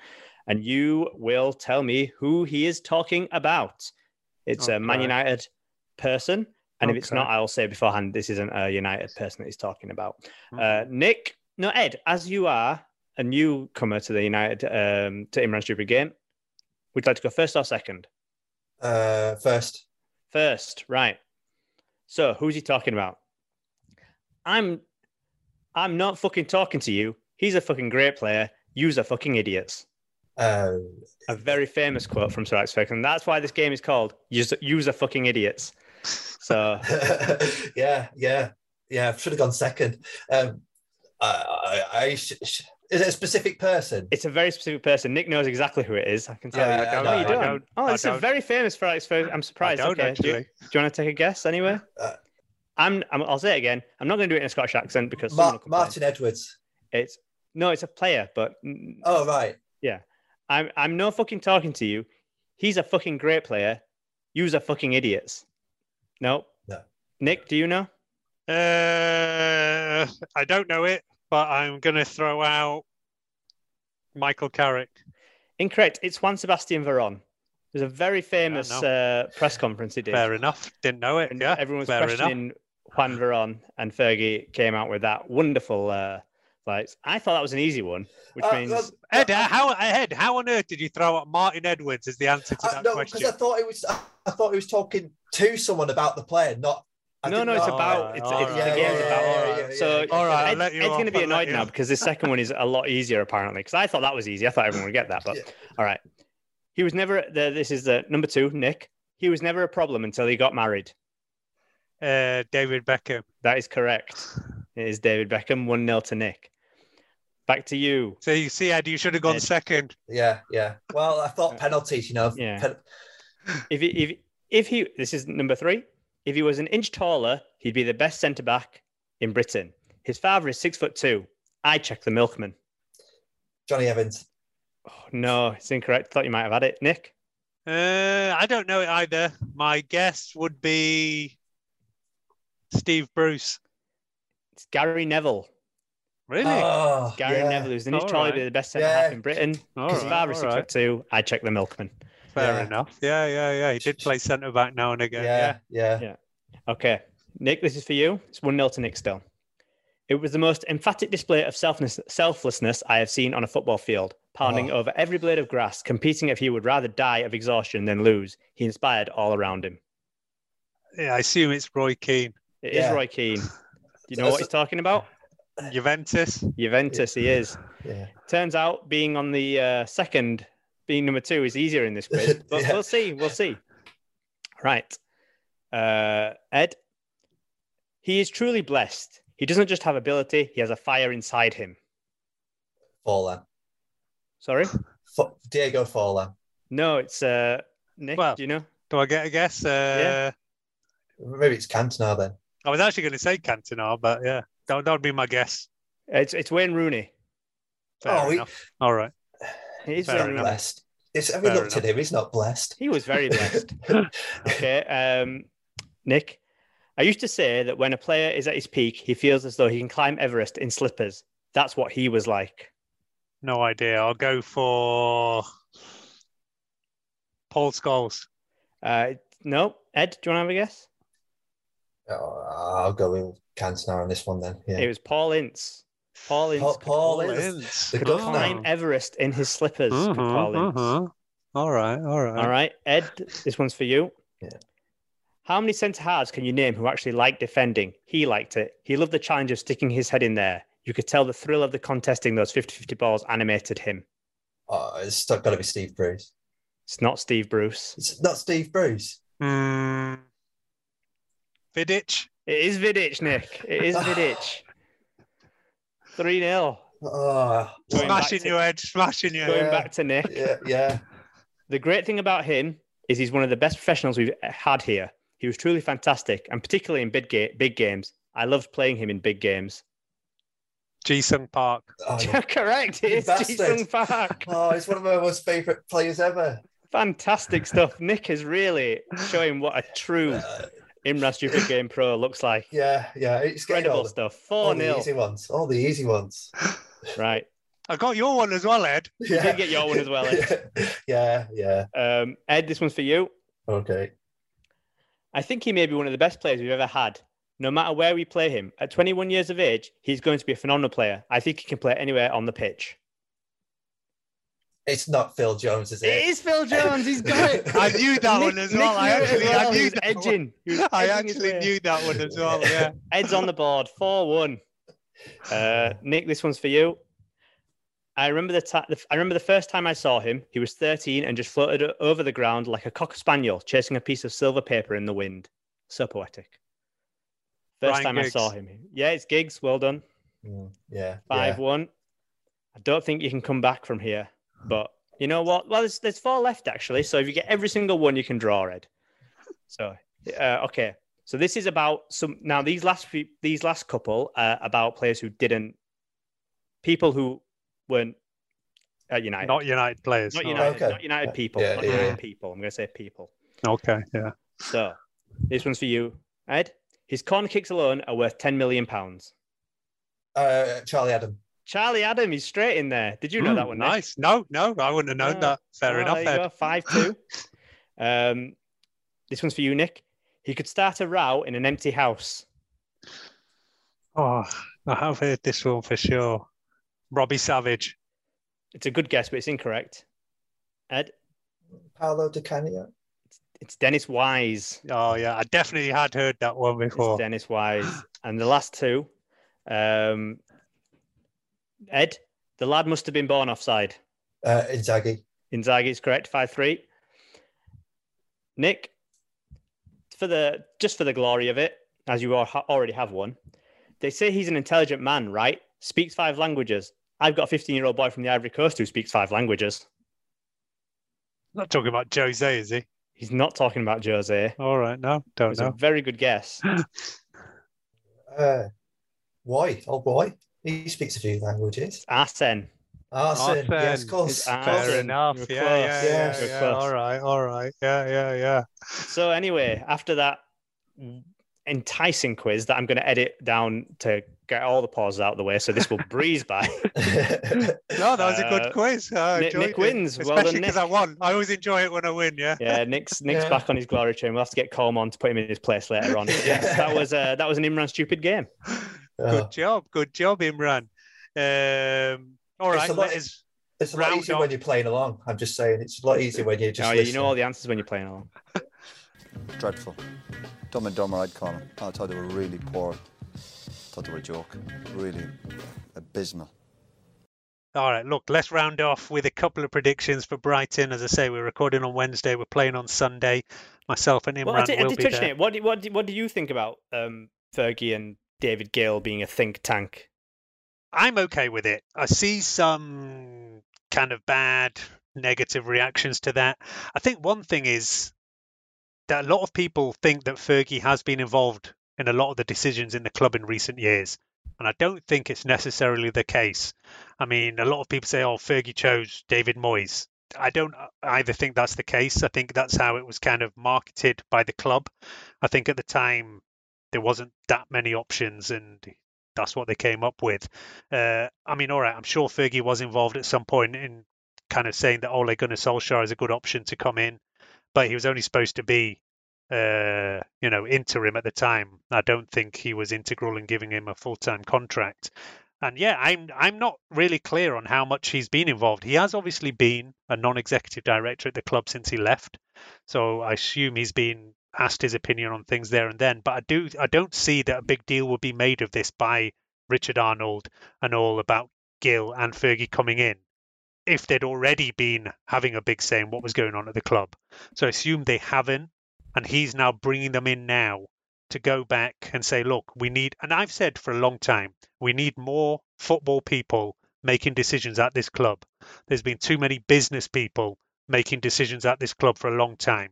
and you will tell me who he is talking about. It's a Man United person. And if it's not, I'll say beforehand, this isn't a United person that he's talking about. Uh, Nick, no, Ed, as you are a newcomer to the United, um, to Imran Stupid game, would you like to go first or second?
Uh, first,
First, right. So who's he talking about? I'm I'm not fucking talking to you. He's a fucking great player. You's a fucking idiots.
uh,
A very famous quote from Sir Alex Ferguson. That's why this game is called you's a fucking idiots. So
yeah, yeah, yeah. Should have gone second. Um, I, I, I sh- sh- is it a specific person?
It's a very specific person. Nick knows exactly who it is. I can tell
Yeah,
you.
I don't,
oh, you
I
don't?
don't,
oh, it's a very famous for Alex I'm surprised.
don't,
okay. Do you, do you want to take a guess anyway?
Uh,
I'm, I'm. I'll say it again. I'm not going to do it in a Scottish accent because will complain.
Martin Edwards.
It's no, it's a player, but
Oh right.
yeah. I'm. I'm no fucking talking to you. He's a fucking great player. You's a fucking idiots. No.
No.
Nick, do you know?
Uh, I don't know it, but I'm going to throw out Michael Carrick.
Incorrect. It's Juan Sebastian Veron. There's a very famous uh, press conference he did.
Fair enough. Didn't know it.
And
Yeah.
everyone was
fair enough.
questioning Juan Veron, and Fergie came out with that wonderful. Uh, like I thought that was an easy one, which
Uh,
means
uh,
Ed, how Ed, how on earth did you throw up Martin Edwards as the answer to
Uh,
that
no, because? I thought it was. I thought he was talking to someone about the player, not. I
no, no, it's
know-
about
Alright,
it's, it's
yeah,
the game's
yeah,
about.
yeah, yeah,
so.
All right, I'll
Ed- Ed's going to be
I'll
annoyed now because this second one is a lot easier apparently. Because I thought that was easy. I thought everyone would get that, but
Yeah.
all right. He was never. The, this is the number two, Nick. He was never a problem until he got married.
Uh, David Beckham.
That is correct. It is David Beckham, 1 0 to Nick. Back to you.
So you see, Ed, you should have gone
Ed.
second.
Yeah, yeah. Well, I thought penalties. You know.
Yeah.
pen-
If he, if, if he, this is number three. If he was an inch taller, he'd be the best centre back in Britain. His father is six foot two. I check the milkman.
Jonny Evans.
Oh, no, it's incorrect. Thought you might have had it, Nick.
Uh, I don't know it either. My guess would be Steve Bruce.
It's Gary Neville.
Really?
Oh,
Gary
yeah.
Neville, who's an inch
All right.
he'd be the best centre
Yeah.
half in Britain.
All
His
right,
father is
all
six
right.
foot two. I check the milkman.
Fair
Yeah.
enough. Yeah, yeah, yeah. He did play centre back now and again.
Yeah, yeah.
Yeah. Okay, Nick, this is for you. It's one 0 to Nick still. It was the most emphatic display of selfness, selflessness I have seen on a football field, pounding
Oh.
over every blade of grass, competing if he would rather die of exhaustion than lose. He inspired all around him.
Yeah, I assume it's Roy Keane.
It is
Yeah.
Roy Keane. Do you know what he's talking about?
Juventus.
Juventus, he is.
Yeah.
Turns out being on the uh, second, being number two, is easier in this quiz, but
Yeah.
we'll see. We'll see. Right. Uh, Ed, he is truly blessed. He doesn't just have ability, he has a fire inside him.
Forlan.
Sorry?
F- Diego Forlan.
No, it's uh, Nick.
Well,
do you know?
Do I get a guess? Uh, yeah.
Maybe it's Cantona then.
I was actually going to say Cantona, but yeah, that that would be my guess.
It's it's Wayne Rooney.
Fair
Oh, he-
all right.
He's
Fair
Wayne
enough.
Blessed. It's, have we
Fair
looked at him? He's not blessed.
He was very blessed. okay. Um, Nick, I used to say that when a player is at his peak, he feels as though he can climb Everest in slippers. That's what he was like.
No idea. I'll go for Paul Scholes.
Uh, no, Ed, do you want to have a guess?
Oh, I'll go with Cantona on this one then. Yeah.
It was Paul Ince. Paul Ince.
Paul, Paul
climb-
Ince, the
could
governor.
climb Everest in his slippers. could
Mhm,
Paul Ince.
mhm. All right, all right.
All right, Ed, this one's for you.
Yeah.
How many centre halves can you name who actually liked defending? He liked it. He loved the challenge of sticking his head in there. You could tell the thrill of the contesting those 50 50 balls animated him.
Oh, it's got to be Steve Bruce.
It's not Steve Bruce.
It's not Steve Bruce.
Mm. Vidic.
It is Vidic, Nick. It is Vidic. 3 0.
Oh,
Smashing your head, smashing your
Going
head.
back to Nick.
Yeah, yeah.
The great thing about him is he's one of the best professionals we've had here. He was truly fantastic, and particularly in big, ga- big games. I loved playing him in big games.
Jason Park.
Oh, yeah.
Correct. It
You
is
bastard.
Ji-sung Park.
Oh, he's one of my most favourite players ever.
Fantastic stuff. Nick is really showing what a true uh, Imran Stupid Game Pro looks like.
Yeah, yeah. It's getting
Incredible
all the,
stuff.
all
4
the
0.
easy ones. All the easy ones.
Right.
I got your one as well, Ed.
You did get your one as well, Ed.
Yeah, yeah.
Um, Ed, this one's for you.
Okay.
I think he may be one of the best players we've ever had. No matter where we play him, at 21 years of age, he's going to be a phenomenal player. I think he can play anywhere on the pitch.
It's not Phil Jones, is it?
It is Phil Jones. He's got it.
I knew that
Nick-
one as
Nick
well. I
knew it as
actually,
well.
I knew
was
that
edging. He
I actually knew that one as well. Yeah.
Ed's on the board, 4 1. Uh, Nick, this one's for you. I remember the, ta- the I remember the first time I saw him. He was 13 and just floated over the ground like a cocker spaniel chasing a piece of silver paper in the wind. So poetic. First
Ryan
time I saw him. Yeah, it's Giggs. Well done.
Mm, yeah.
Five
yeah.
one. I don't think you can come back from here, but you know what? Well, there's, there's four left actually. So if you get every single one, you can draw Ed. So uh, okay. So this is about some now these last few, these last couple uh, about players who didn't people who weren't at United.
Not United players.
Not
Oh,
United.
Okay.
Not United people.
Yeah,
not
yeah,
United
yeah.
people. I'm going to say people.
Okay, yeah.
So this one's for you, Ed. His corner kicks alone are worth ten million pounds.
Uh, Charlie Adam.
Charlie Adam, he's straight in there. Did you know
Mm,
that one? Nick?
Nice. No, no, I wouldn't have known
Ah,
that. Fair
oh,
enough,
There you go, five two. um, this one's for you, Nick. He could start a row in an empty house.
Oh, I have heard this one for sure. Robbie Savage.
It's a good guess, but it's incorrect. Ed,
Paolo Di Canio.
it's Dennis Wise.
Oh yeah, I definitely had heard that one
It's
before.
Dennis Wise. And the last two, um, Ed, the lad must have been born offside.
Uh, Inzaghi.
Inzaghi is correct, five three. Nick, for the just for the glory of it, as you are, already have one, they say he's an intelligent man, right? Speaks five languages. I've got a 15 year old boy from the Ivory Coast who speaks five languages.
Not talking about Jose, is he?
He's not talking about Jose.
All right, no, don't
It's a
know.
very good guess.
Uh, Roy. Oh, boy. He speaks a few languages.
Arsene.
Arsene. Yes, of course.
Fair enough.
You were
Yeah, yeah, yeah, yeah. All right, all right. Yeah, yeah, yeah.
So anyway, after that enticing quiz that I'm going to edit down to get all the pauses out of the way, so this will breeze by.
No, that was a
Uh,
good quiz. I
Nick- Nick
it.
wins. Well done,
because I
Nick.
won. I always enjoy it when I win. Yeah.
Yeah, Nick's Nick's
Yeah.
back on his glory train. We'll have to get Coleman to put him in his place later on. Yes, that was uh, that was an Imran stupid game.
Good job. Good job, Imran. Um, all
It's a lot-
Let us,
It's a lot easier
off.
when you're playing along. I'm just saying, it's a lot easier when you're just
oh, yeah, you know all the answers when you're playing along.
Dreadful. Dumb and Dumber, I'd call them. I thought they were really poor. I thought they were a joke. Really abysmal.
all right. Look, let's round off with a couple of predictions for Brighton. As I say, we're recording on Wednesday. We're playing on Sunday. Myself and Imran
Well, I did, I
will
did
be
touch
there.
it. What do, what do, what do you think about um, Fergie and David Gill being a think tank?
I'm okay with it. I see some kind of bad negative reactions to that. I think one thing is that a lot of people think that Fergie has been involved in a lot of the decisions in the club in recent years. And I don't think it's necessarily the case. I mean, a lot of people say, oh, Fergie chose David Moyes. I don't either think that's the case. I think that's how it was kind of marketed by the club. I think at the time there wasn't that many options and that's what they came up with. Uh, I mean, all right, I'm sure Fergie was involved at some point in kind of saying that Ole Gunnar Solskjaer is a good option to come in, but he was only supposed to be uh, you know, interim at the time. I don't think he was integral in giving him a full time contract. And yeah, I'm I'm not really clear on how much he's been involved. He has obviously been a non-executive director at the club since he left, so I assume he's been asked his opinion on things there and then. But I do I don't see that a big deal will be made of this by Richard Arnold and all about Gill and Fergie coming in if they'd already been having a big say in what was going on at the club. So I assume they haven't, and he's now bringing them in now to go back and say, look, we need, and I've said for a long time, we need more football people making decisions at this club. There's been too many business people making decisions at this club for a long time.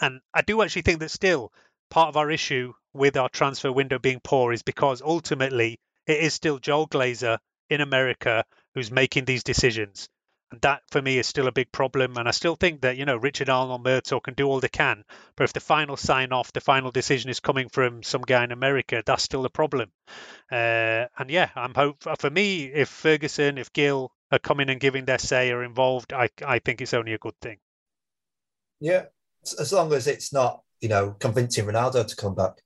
And I do actually think that still part of our issue with our transfer window being poor is because ultimately it is still Joel Glazer in America who's making these decisions. And that for me is still a big problem. And I still think that, you know, Richard Arnold Murtough can do all they can. But if the final sign off, the final decision is coming from some guy in America, that's still a problem. Uh, and yeah, I'm hope for me, if Ferguson, if Gill are coming and giving their say or involved, I, I think it's only a good thing.
Yeah. As long as it's not, you know, convincing Ronaldo to come back.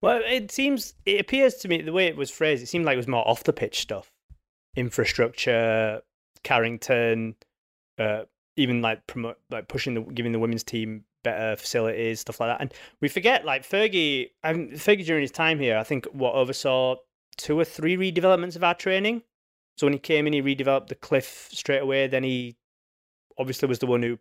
Well, it seems, it appears to me, the way it was phrased, it seemed like it was more off the pitch stuff infrastructure, Carrington, uh, even like promote, like pushing the, giving the women's team better facilities, stuff like that. And we forget, like Fergie, I'm Fergie during his time here, I think what oversaw two or three redevelopments of our training. So when he came in, he redeveloped the cliff straight away. Then he obviously was the one who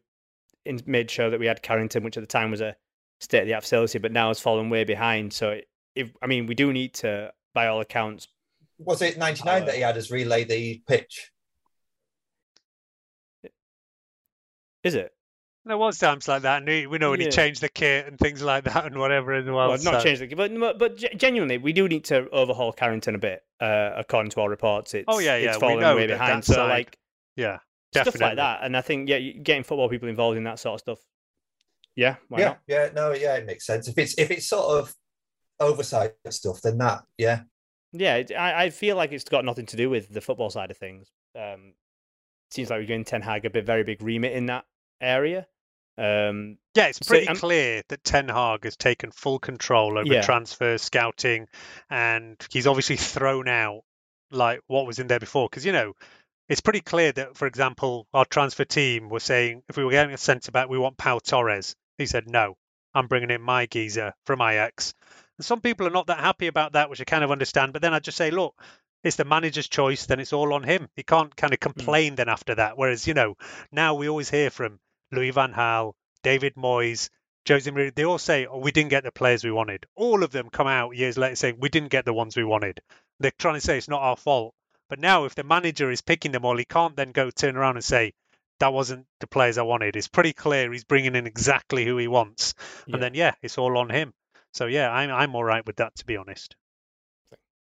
made sure that we had Carrington, which at the time was a state of the art facility, but now has fallen way behind. So if I mean, we do need to, by all accounts,
was it 99 uh, that he had us relay the pitch?
Is it?
There was times like that, and we, we know when yeah. he changed the kit and things like that and whatever as well.
Well, not so. changed the kit, but but genuinely, we do need to overhaul Carrington a bit. Uh, according to our reports, it's
oh yeah, yeah,
it's falling way behind. So like,
yeah,
definitely. stuff like that. And I think yeah, getting football people involved in that sort of stuff. Yeah,
yeah,
not?
yeah. No, yeah, it makes sense. If it's if it's sort of oversight stuff, then that yeah,
yeah, I, I feel like it's got nothing to do with the football side of things. Um, seems like we're going Ten Hag a bit very big remit in that area. Um,
yeah, it's pretty so, um, clear that Ten Hag has taken full control over yeah. transfer scouting, and he's obviously thrown out like what was in there before. Because you know, it's pretty clear that, for example, our transfer team was saying if we were getting a centre back, we want Pau Torres. He said no, I'm bringing in my geezer from Ajax. And some people are not that happy about that, which I kind of understand. But then I just say, look, it's the manager's choice, then it's all on him. He can't kind of hmm. complain mm. then after that. Whereas, you know, now we always hear from Louis Van Gaal, David Moyes, Jose Mourinho. They all say, oh, we didn't get the players we wanted. All of them come out years later saying, we didn't get the ones we wanted. They're trying to say it's not our fault. But now, if the manager is picking them all, he can't then go turn around and say, that wasn't the players I wanted. It's pretty clear he's bringing in exactly who he wants. Yeah. And then, yeah, it's all on him. So yeah, I'm I'm all right with that to be honest.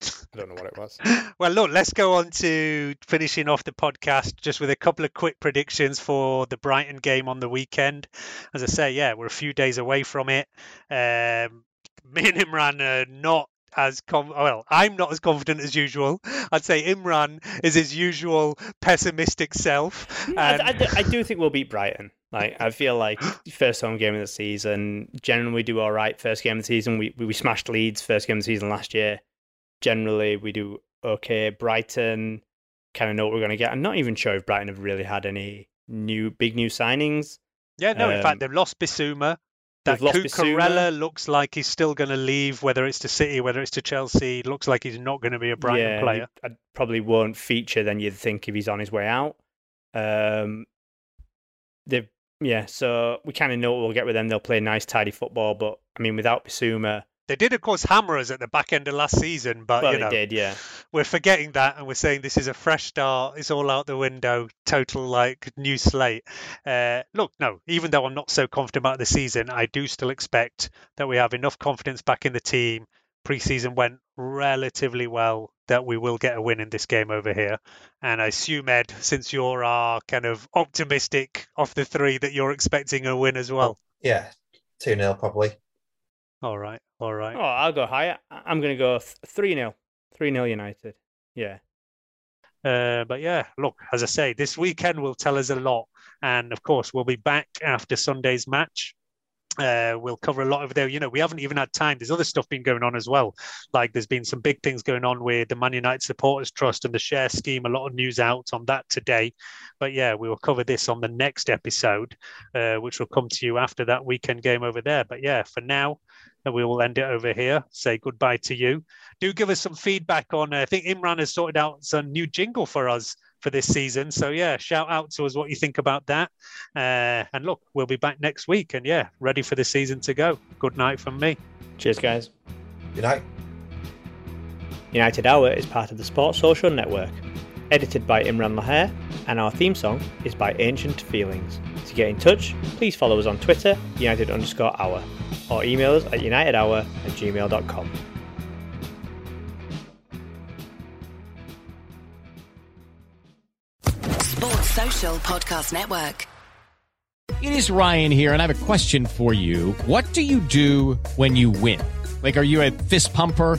I don't know what it was.
well, look, let's go on to finishing off the podcast just with a couple of quick predictions for the Brighton game on the weekend. As I say, yeah, we're a few days away from it. Um, me and Imran are not as com- well. I'm not as confident as usual. I'd say Imran is his usual pessimistic self.
And... I, I, I, do think we'll beat Brighton. Like I feel like first home game of the season. Generally, we do all right. First game of the season, we we smashed Leeds. First game of the season last year. Generally, we do okay. Brighton kind of know what we're going to get. I'm not even sure if Brighton have really had any new big new signings.
Yeah, no. Um, in fact, they've lost Bissouma. That Cucurella looks like he's still going to leave, whether it's to City, whether it's to Chelsea. Looks like he's not going to be a Brighton
yeah,
player.
I probably won't feature Then you'd think if he's on his way out. Um, they've yeah, so we kind of know what we'll get with them. They'll play nice, tidy football, but I mean, without Bissouma,
they did, of course, hammer us at the back end of last season, but
well,
you know,
did, yeah.
We're forgetting that, and we're saying this is a fresh start. It's all out the window, total like new slate. Uh, look, no, even though I'm not so confident about the season, I do still expect that we have enough confidence back in the team. Preseason went relatively well that we will get a win in this game over here. And I assume Ed, since you're our kind of optimistic of the three, that you're expecting a win as well.
Yeah, two 0 probably.
All right. All right.
Oh, I'll go higher. I'm going to go 3 0. 3 0 United. Yeah.
Uh, but yeah, look, as I say, this weekend will tell us a lot. And of course, we'll be back after Sunday's match Uh, we'll cover a lot of there. You know, we haven't even had time. There's other stuff been going on as well. Like there's been some big things going on with the Man United Supporters Trust and the share scheme. A lot of news out on that today. But yeah, we will cover this on the next episode, uh, which will come to you after that weekend game over there. But yeah, for now, uh, we will end it over here. Say goodbye to you. Do give us some feedback on. Uh, I think Imran has sorted out some new jingle for us for this season. So yeah, shout out to us what you think about that. Uh, and look, we'll be back next week. And yeah, ready for the season to go. Good night from me.
Cheers, guys.
Good night.
United Hour is part of the Sports Social Network, edited by Imran Laher, and our theme song is by Ancient Feelings. To get in touch, please follow us on Twitter, United underscore hour, or email us at unitedhour at gmail.com.
Sports Social Podcast Network.
It is Ryan here, and I have a question for you. What do you do when you win? Like, are you a fist pumper?